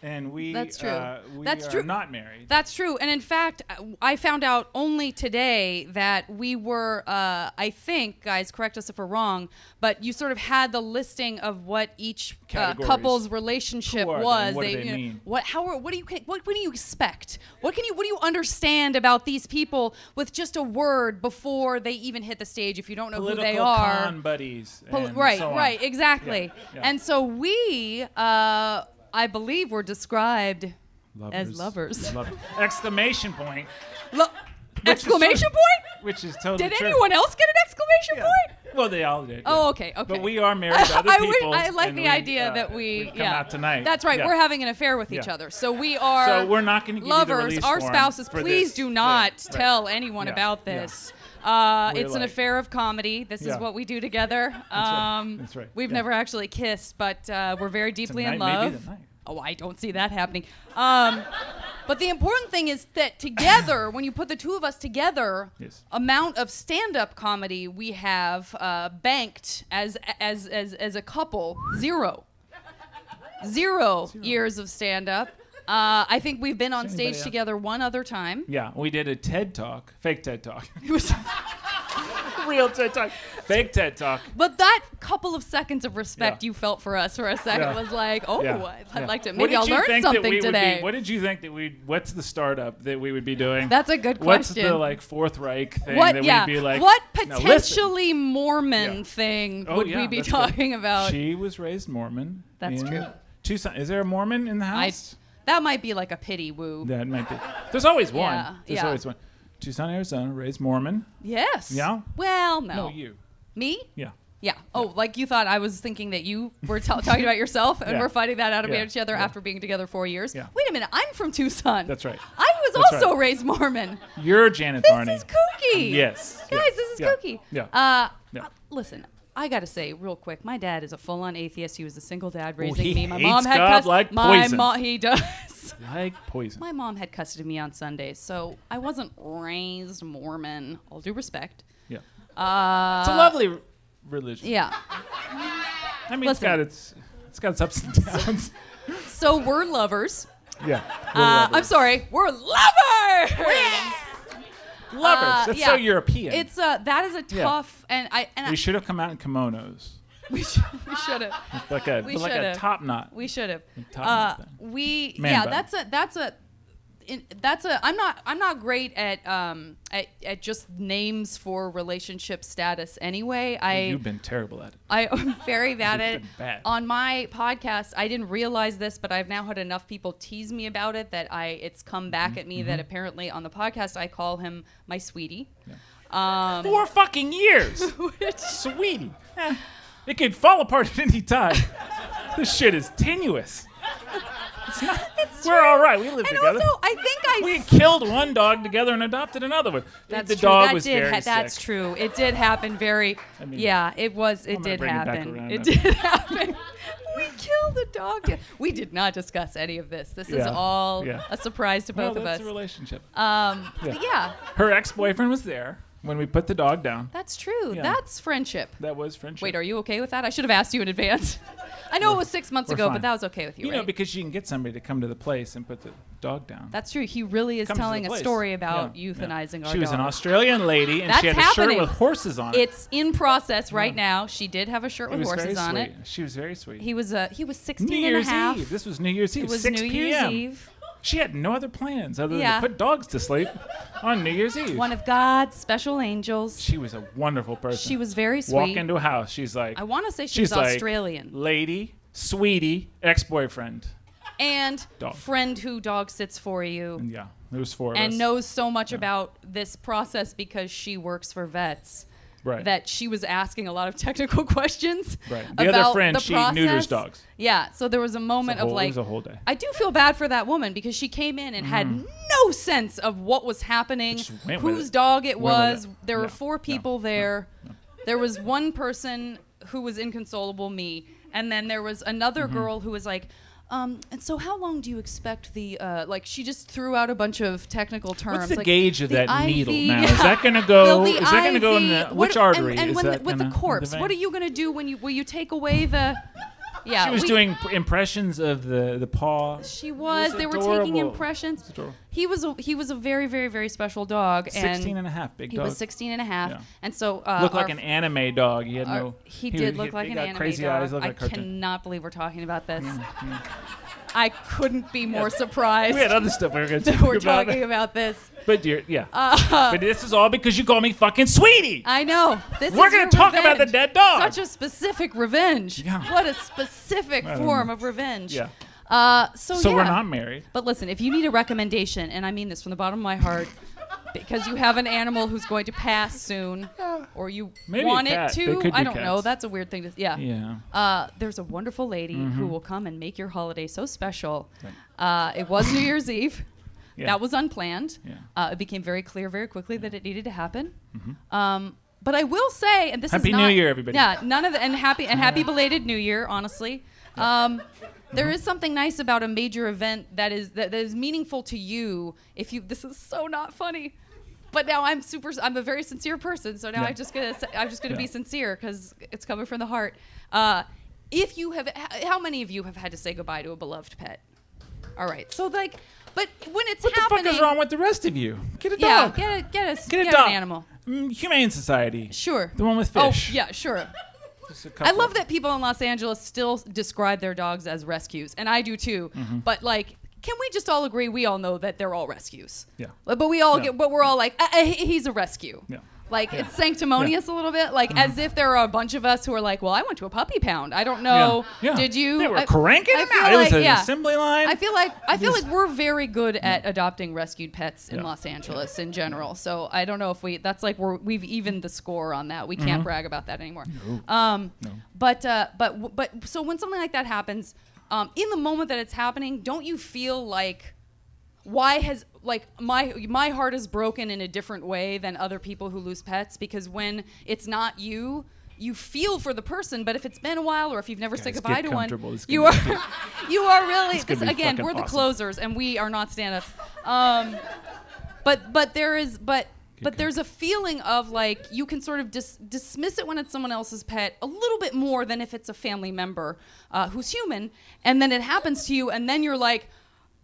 and we That's true. Uh, we That's true. not married. That's true. And in fact, I found out only today that we were, uh, I think, guys, correct us if we're wrong, but you sort of had the listing of what each uh, couple's relationship was. What do they you know, mean? What? How? are- What do you? What? What do you expect? What can you? What do you understand about these people with just a word before they even hit the stage? If you don't know Political who they are, con buddies. Right, so right, exactly. Yeah, yeah. And so we, uh, I believe, were described as lovers. Love- Exclamation point. Lo- exclamation true. point? Which is totally Did true. anyone else get an exclamation point? Well, they all did. Oh, okay, okay. But we are married to other I, would- people. I like the we, idea uh, that we, we've come yeah, out tonight. That's right. Yeah. We're having an affair with each other, so we are. So we're not gonna give you the lovers. release Our form spouses, for please this. do Yeah, not right. tell anyone Yeah, about yeah. this. Uh, it's an affair of comedy. This Yeah. is what we do together. right. Um, That's right. We've Yeah. never actually kissed, but uh, we're very deeply in Tonight may be love. Oh, I don't see that happening. Um, but the important thing is that together, when you put the two of us together, Yes. amount of stand-up comedy we have uh, banked as as as as a couple zero. Zero years of stand-up. Uh, I think we've been on stage else? together one other time. Yeah, we did a TED talk, fake TED talk, It was real TED talk, fake TED talk. But that couple of seconds of respect Yeah. you felt for us for a second Yeah. was like, oh, Yeah, I'd, like to. What Maybe did I'll you learn think that something we would be- today. what did you think that we? What's the startup that we would be doing? That's a good question. What's the like Fourth Reich thing what? that yeah. we'd be like? what potentially Mormon thing Oh, would we be that's good. talking about? She was raised Mormon. That's true. Tucson. Is there a Mormon in the I, house? That might be like a pity woo. That might be. There's always one. Yeah, There's yeah. always one. Tucson, Arizona, raised Mormon. Yes. Yeah? Well, no. No, you. Me? Yeah. Yeah. Oh, like you thought I was thinking that you were t- talking about yourself and Yeah. we're fighting that out of Yeah. each other Yeah. after being together four years. Yeah. Wait a minute. I'm from Tucson. That's right. I was That's also right. raised Mormon. You're Janet Varney. This is kooky. Yes. Guys, yeah, this is yeah, kooky. Yeah. Uh, Yeah. uh, listen, I gotta say real quick, my dad is a full-on atheist. He was a single dad raising he me. My hates mom had God cuss- like my poison. mom. He does. like poison. My mom had custody of me on Sundays, so I wasn't raised Mormon. All due respect. Yeah. Uh, It's a lovely r- religion. Yeah. I mean, it's Listen. got its it's got its ups and downs. So we're lovers. Yeah. Uh, I'm sorry, we're lovers. Lovers. Uh, That's yeah. so European. It's uh, that is a Yeah. tough and I and we should have come out in kimonos. we should we should have. Like a We like a should've. top knot. We should have. Uh, we Man yeah, bun. that's a that's a in, that's a I'm not I'm not great at um at, at just names for relationship status anyway. I You've been terrible at it. I am very bad at it. bad. On my podcast, I didn't realize this, but I've now had enough people tease me about it that I it's come back at me that Mhm. apparently on the podcast I call him my sweetie. Um, Four fucking years. Sweetie. Eh, It could fall apart at any time. this shit is tenuous. It's not, It's we're all right. We live and together. also, I think I we killed one dog together and adopted another one. That's the true. dog that was did very ha- that's sick. true. It did happen very. mean, yeah, it was. It I'm did bring it back happen. It now. did happen. we killed a dog. We did not discuss any of this. This is all yeah. a surprise to Well, both of that's us. a relationship. Um, but yeah, Her ex-boyfriend was there when we put the dog down. that's true. Yeah. That's friendship. That was friendship. Wait, are you okay with that? I should have asked you in advance. I know it was six months ago, fine. but that was okay with you, You right? know, because you can get somebody to come to the place and put the dog down. That's true. He really is Comes telling a place. story about Yeah, euthanizing our dog. She was an. Australian lady, and That's she had a happening. shirt with horses on it. It's in process right now. She did have a shirt It with horses on it. She was very sweet. He was uh, he was 16 New and a Year's half. Eve. This was New Year's Eve. It was 6 New p.m. Year's Eve. She had no other plans other Yeah. than to put dogs to sleep on New Year's Eve. One of God's special angels. she was a wonderful person. She was very sweet. Walk into a house. She's like. I wanna say she she's was like, Australian. Lady, sweetie, ex-boyfriend. and Dog. friend who dog sits for you. Yeah, there was four of and us. knows so much about this process because she works for vets. Right. That she was asking a lot of technical questions. Right. The other about friend, the she process. neuters dogs. Yeah. So there was a moment whole- of it like, was a whole day. I do feel bad for that woman because she came in and had Mhm. no sense of what was happening, whose it. dog it Went was. it. There were four people there. There was one person who was inconsolable, me, and then there was another Mhm. girl who was like. Um, and so, how long do you expect the uh, like? She just threw out a bunch of technical terms. What's the like, gauge of the that needle now? Is that gonna go- Well, is that gonna go in IV the- what- which artery? And, and Is when that the, with the the corpse, vein? what are you gonna do when you will you take away the? Yeah, she was we- doing impressions of the the paw. She was. It they were taking impressions. He was a he was a very very very special dog. 16 and a half, big dog. He dog. was 16 and a half. Yeah. And so uh, looked like an anime dog. He had our- no. He, was- did look like he an got anime crazy dog. eyes. Looked I cannot believe we're talking about this. Mm, I couldn't be more surprised. We had other stuff we were going to talk we're about. talking about this. But you're, yeah. Uh, but this is all because you call me fucking sweetie. I know. This We're is gonna your talk about the revenge. dead dog. Such a specific revenge. What a specific don't form of revenge. Yeah. Uh, so So we're not married. But listen, if you need a recommendation, and I mean this from the bottom of my heart, because you have an animal who's going to pass soon, or you Maybe a want cat. it They to, could I do don't know. cats. That's a weird thing to. Yeah. Yeah. Uh, there's a wonderful lady who Mhm. will come and make your holiday so special. Uh, it was New Year's Eve. Yeah. That was unplanned. Yeah. Uh, it became very clear very quickly that it needed to happen. Mhm. Um, but I will say, and this is Happy New not, Year, everybody. Yeah, none of the and happy and happy belated New Year. Honestly, um, there is something nice about a major event that is that, that is meaningful to you. If you, this is so not funny, but now I'm super. I'm a very sincere person, so now Yeah. I'm just gonna say, I'm just gonna be sincere because it's coming from the heart. Uh, if you have, how many of you have had to say goodbye to a beloved pet? All right, so like, but when it's What the fuck is wrong with the rest of you? Get a yeah, dog. get a get a Get a get dog. an animal. Mm, Humane Society. Sure. The one with fish. Oh yeah, sure. I love that people in Los Angeles still describe their dogs as rescues, and I do too. Mhm. But like, can we just all agree we all know that they're all rescues? Yeah. But but we all Yeah. get, but we're all like, uh, uh, he's a rescue. Yeah. Like Yeah. it's sanctimonious a little bit, like as if there are a bunch of us who are like, well, I went to a puppy pound. I don't know. Yeah. Yeah. Did you? They were I- cranking I them feel out. It was like- an yeah. assembly line. I feel like I feel like we're very good at adopting rescued pets in Yeah. Los Angeles in general. So I don't know if we that's like we're we've evened the score on that. We can't Mhm. brag about that anymore. No. Um, No. but uh, but but so when something like that happens, um, in the moment that it's happening, don't you feel like why has like my my heart is broken in a different way than other people who lose pets because when it's not you you feel for the person but if it's been a while or if you've never said goodbye to one comfortable. This is you are you are really This is gonna this- be again we're the awesome. closers and we are not stand-ups um, but but there is but but there's a feeling of like you can sort of dis- dismiss it when it's someone else's pet a little bit more than if it's a family member uh, who's human and then it happens to you and then you're like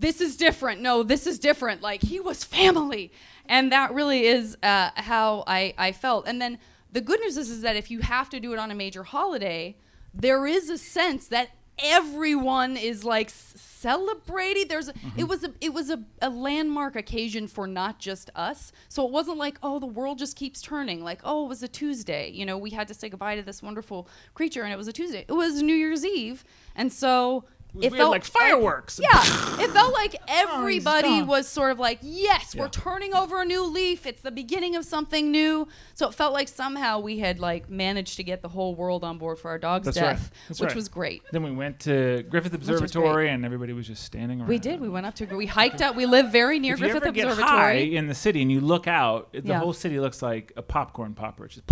this is different. No, this is different. Like he was family, and that really is uh, how I I felt. And then the good news is, is that if you have to do it on a major holiday, there is a sense that everyone is like celebrating. There's a, it was a it was a, a landmark occasion for not just us. So it wasn't like oh the world just keeps turning. Like oh it was a tuesday. You know we had to say goodbye to this wonderful creature and it was a tuesday. It was new year's eve. And so was it weird, felt like fireworks. yeah it felt like everybody gone. was sort of like yes we're turning over a new leaf it's the beginning of something new so it felt like somehow we had like managed to get the whole world on board for our dog's That's right. death That's which right. was great Then we went to Griffith Observatory, and everybody was just standing around. we did we went up to we hiked up we live very near if you griffith ever get high observatory in the city and you look out, the Yeah. whole city looks like a popcorn popper. It's just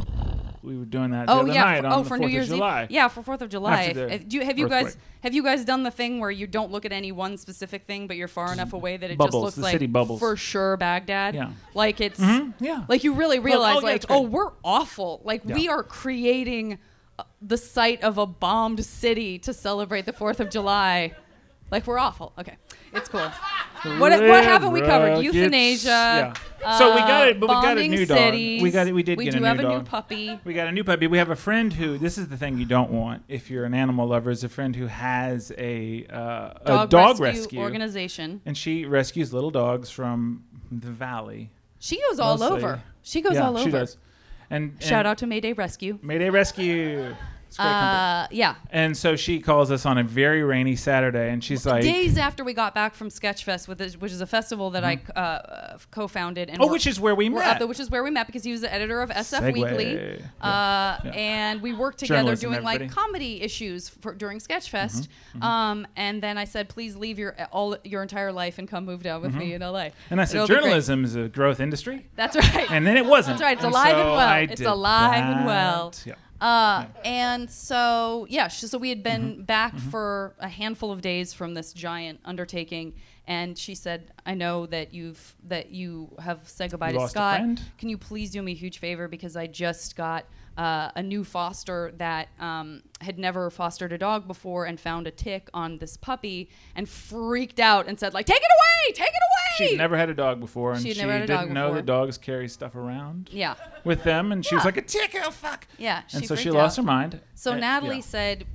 we were doing that the Oh yeah! night For, on oh, the for 4th New Year's July. Eve. Yeah, for Fourth of July. Do you, have you guys have you guys done the thing where you don't look at any one specific thing, but you're far enough away that it Bubbles, just looks the like city bubbles. for sure Baghdad? Yeah. Like it's Mhm, yeah. Like you really Look, realize oh, yeah, like oh we're awful. Like we are creating uh, the site of a bombed city to celebrate the Fourth of July. Like we're awful. Okay, it's cool. What, what haven't we covered? Euthanasia. Yeah. So we got uh, it, but we got a new dog. cities. We got it. We did We get do a new have a dog. new puppy. We got a new puppy. We have a friend who. This is the thing you don't want if you're an animal lover. Is a friend who has a uh, a Dog dog rescue rescue, organization. and she rescues little dogs from the valley. She goes all over. She goes Yeah, all over. She does. And, Shout out to Mayday Rescue. Mayday Rescue. It's a great company. Uh, yeah. And so she calls us on a very rainy Saturday, and she's like, Days after we got back from Sketchfest, with this, which is a festival that I uh, uh, co-founded, and Mm-hmm. Oh, which is where we met. up which is where we met because he was the editor of SF Segue. Weekly, Yeah, uh, yeah. and we worked together Journalism, doing like comedy issues for, during Sketchfest. Mhm, mhm. Um, and then I said, please leave your all your entire life and come move down with me Mhm. in LA. and I said, it'll journalism is a growth industry. That's right. And then it wasn't. That's right. It's And alive and well. I it's did alive and well. Yeah. Uh, and so yeah, sh- so we had been Mm-hmm. back for a handful of days from this giant undertaking, and she said, "I know that you've that you have said goodbye You to Scott. Can you please do me a huge favor because I just got." Uh, a new foster that um, had never fostered a dog before and found a tick on this puppy and freaked out and said like take it away take it away She'd never had a dog before, and She'd she didn't dog know before. that dogs carry stuff around. Yeah. With them, and she was like a tick. Oh fuck. Yeah, And so she freaked lost out. her mind. So Uh, Natalie yeah. said,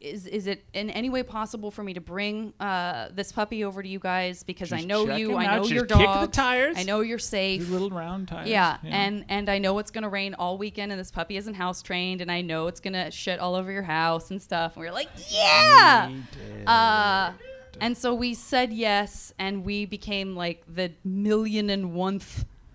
"Is is it in any way possible for me to bring uh, this puppy over to you guys because I know you, I know your dog, tires. I know you're safe, These little round tires. Yeah, Yeah. and and I know it's gonna rain all weekend, and this puppy isn't house trained, and I know it's gonna shit all over your house and stuff." And we were like, "Yeah." Uh, and so we said yes, and we became like the million and one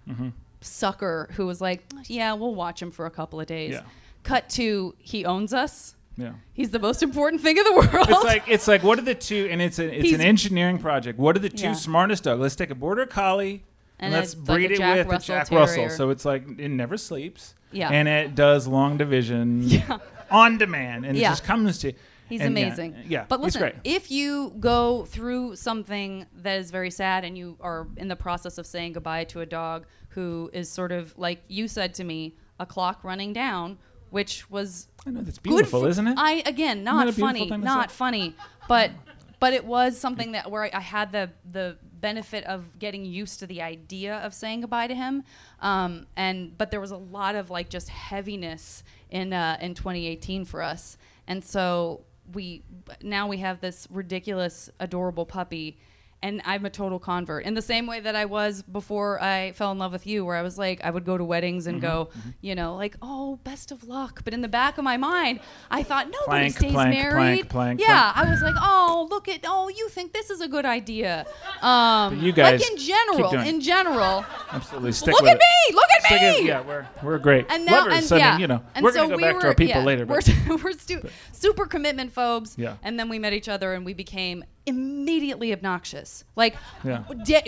Mhm. sucker who was like, "Yeah, we'll watch him for a couple of days." Yeah. Cut to he owns us. Yeah. He's the most important thing in the world. It's like it's like what are the two? And it's a, it's He's- an engineering project. What are the two Yeah. smartest dogs? Let's take a border collie and, And let's like breed a it with Russell a Jack Terrier. Russell. So it's like it never sleeps. Yeah. And it does long division on demand, and Yeah. it just comes to. He's and amazing. Yeah. But he's listen, if you go through something that is very sad and you are in the process of saying goodbye to a dog who is sort of like you said to me, a clock running down, which was I know that's beautiful, isn't it? I again, not funny, not funny, but but it was something that where I, I had the the benefit of getting used to the idea of saying goodbye to him, um, and but there was a lot of like just heaviness in uh, in 2018 for us, and so we now we have this ridiculous, adorable puppy. And I'm a total convert in the same way that I was before I fell in love with you, where I was like, I would go to weddings and Mhm, go, you know, like, oh, best of luck. But in the back of my mind, I thought nobody Plank, stays plank, married. plank, yeah, I was like, oh, look at, oh, you think this is a good idea? Um, you guys like in general, in general. Absolutely. Stick look with at it. me! Look at Stick me! it- yeah, we're we're great. And now, Lovers. and so, I yeah, mean, you know, and we're so gonna go we back were, to our people yeah, later. We're, But we're stu- super commitment phobes. Yeah. And then we met each other, and we became immediately obnoxious. Like, Yeah.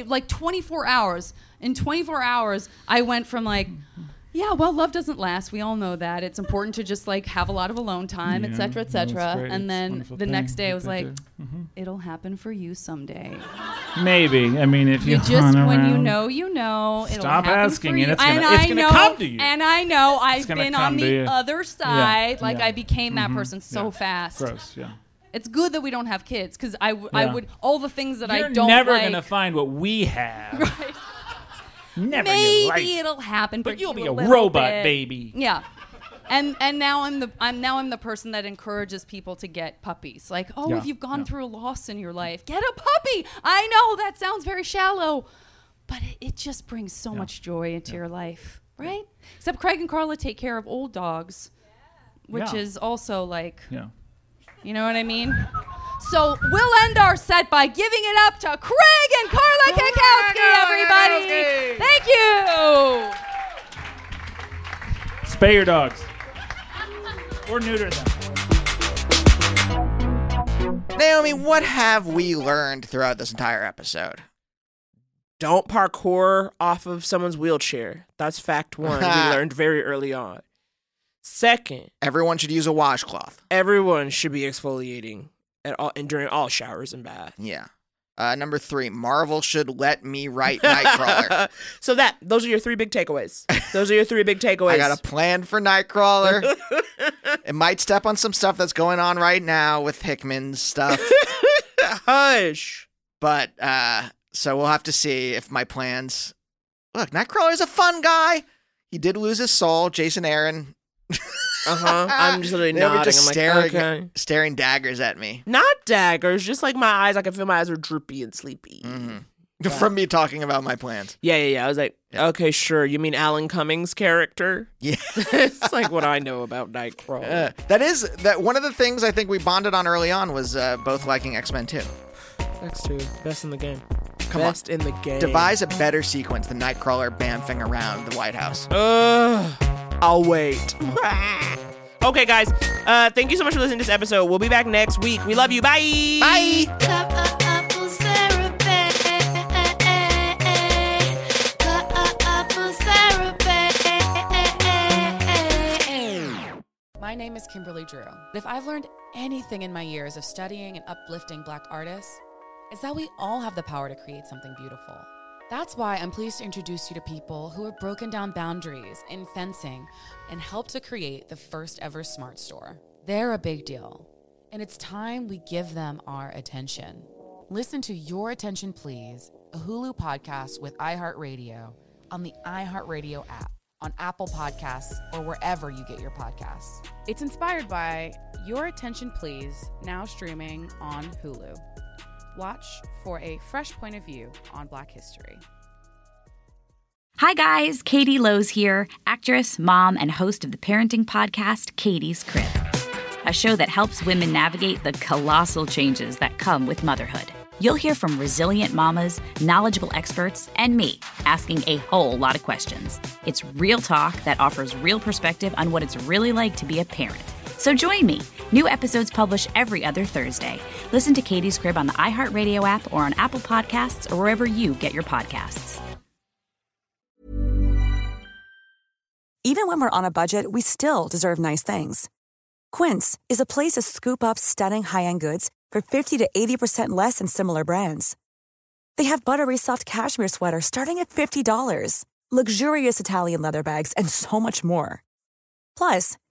like 24 hours. In 24 hours, I went from like. Yeah, well, love doesn't last. We all know that. It's important to just like have a lot of alone time, Yeah, et cetera, et. And then the next day, I was like. Mhm. "It'll happen for you someday." maybe. I mean, if you, You just when you know, you know. It'll Stop asking, and it's gonna- and it's gonna know, come to you. And I know I've been on the other Yeah, side. Like yeah. I became that Mhm, person so yeah. fast. Gross. Yeah. It's good that we don't have kids because I, w- I Yeah. would all the things that You're I don't You're never like. gonna find what we have. Right. Never Maybe it'll happen, But you'll be a robot bit. baby. Yeah. And and now I'm the I'm now I'm the person that encourages people to get puppies. Like, oh, Yeah, if you've gone through a loss in your life, get a puppy. I know that sounds very shallow, but it, it just brings so much joy into your life, right? Except Craig and Carla take care of old dogs, which Yeah. is also like, Yeah. you know what I mean? So we'll end our set by giving it up to Craig and Carla Kakowski, everybody. Thank you. Spay your dogs. Or neuter them. Naomi, what have we learned throughout this entire episode? Don't parkour off of someone's wheelchair. That's fact one we learned very early on. Second, everyone should use a washcloth. Everyone should be exfoliating at all and during all showers and baths. Yeah. Uh, number three, Marvel should let me write Nightcrawler. so that those are your three big takeaways. Those are your three big takeaways. I got a plan for Nightcrawler. it might step on some stuff that's going on right now with Hickman's stuff. Hush. But uh so we'll have to see if my plans Look, Nightcrawler's a fun guy. He did lose his soul, Jason Aaron. Uh huh. I'm just literally They were nodding. just I'm like, staring, okay. staring daggers at me Not daggers, just like my eyes. I can feel my eyes are droopy and sleepy. from me talking about my plans. Yeah, yeah, yeah. I was like, okay, sure. You mean Alan Cummings' character? Yeah. it's like what I know about Nightcrawler. Uh, that is that one of the things I think we bonded on early on was uh, both liking X Men 2. Next two, best in the game. Come best on. in the game. Devise a better sequence than Nightcrawler bamfing around the White House. Ugh. I'll wait. okay, guys. Uh, thank you so much for listening to this episode. We'll be back next week. We love you. Bye. Bye. My name is Kimberly Drew. If I've learned anything in my years of studying and uplifting Black artists, is that we all have the power to create something beautiful. That's why I'm pleased to introduce you to people who have broken down boundaries in fencing and helped to create the first ever smart store. They're a big deal, and it's time we give them our attention. Listen to Your Attention Please, a Hulu podcast with iHeartRadio on the iHeartRadio app, on Apple Podcasts, or wherever you get your podcasts. It's inspired by Your Attention Please, now streaming on Hulu. Watch for a fresh point of view on Black history. Hi, guys. Katie Lowes here, actress, mom, and host of the parenting podcast, Katie's Crib, a show that helps women navigate the colossal changes that come with motherhood. You'll hear from resilient mamas, knowledgeable experts, and me asking a whole lot of questions. It's real talk that offers real perspective on what it's really like to be a parent. So join me. New episodes published every other Thursday. Listen to Katie's Crib on the iHeartRadio app or on Apple Podcasts or wherever you get your podcasts. Even when we're on a budget, we still deserve nice things. Quince is a place to scoop up stunning high-end goods for 50 to 80% less than similar brands. They have buttery soft cashmere sweaters starting at $50, luxurious Italian leather bags, and so much more. Plus,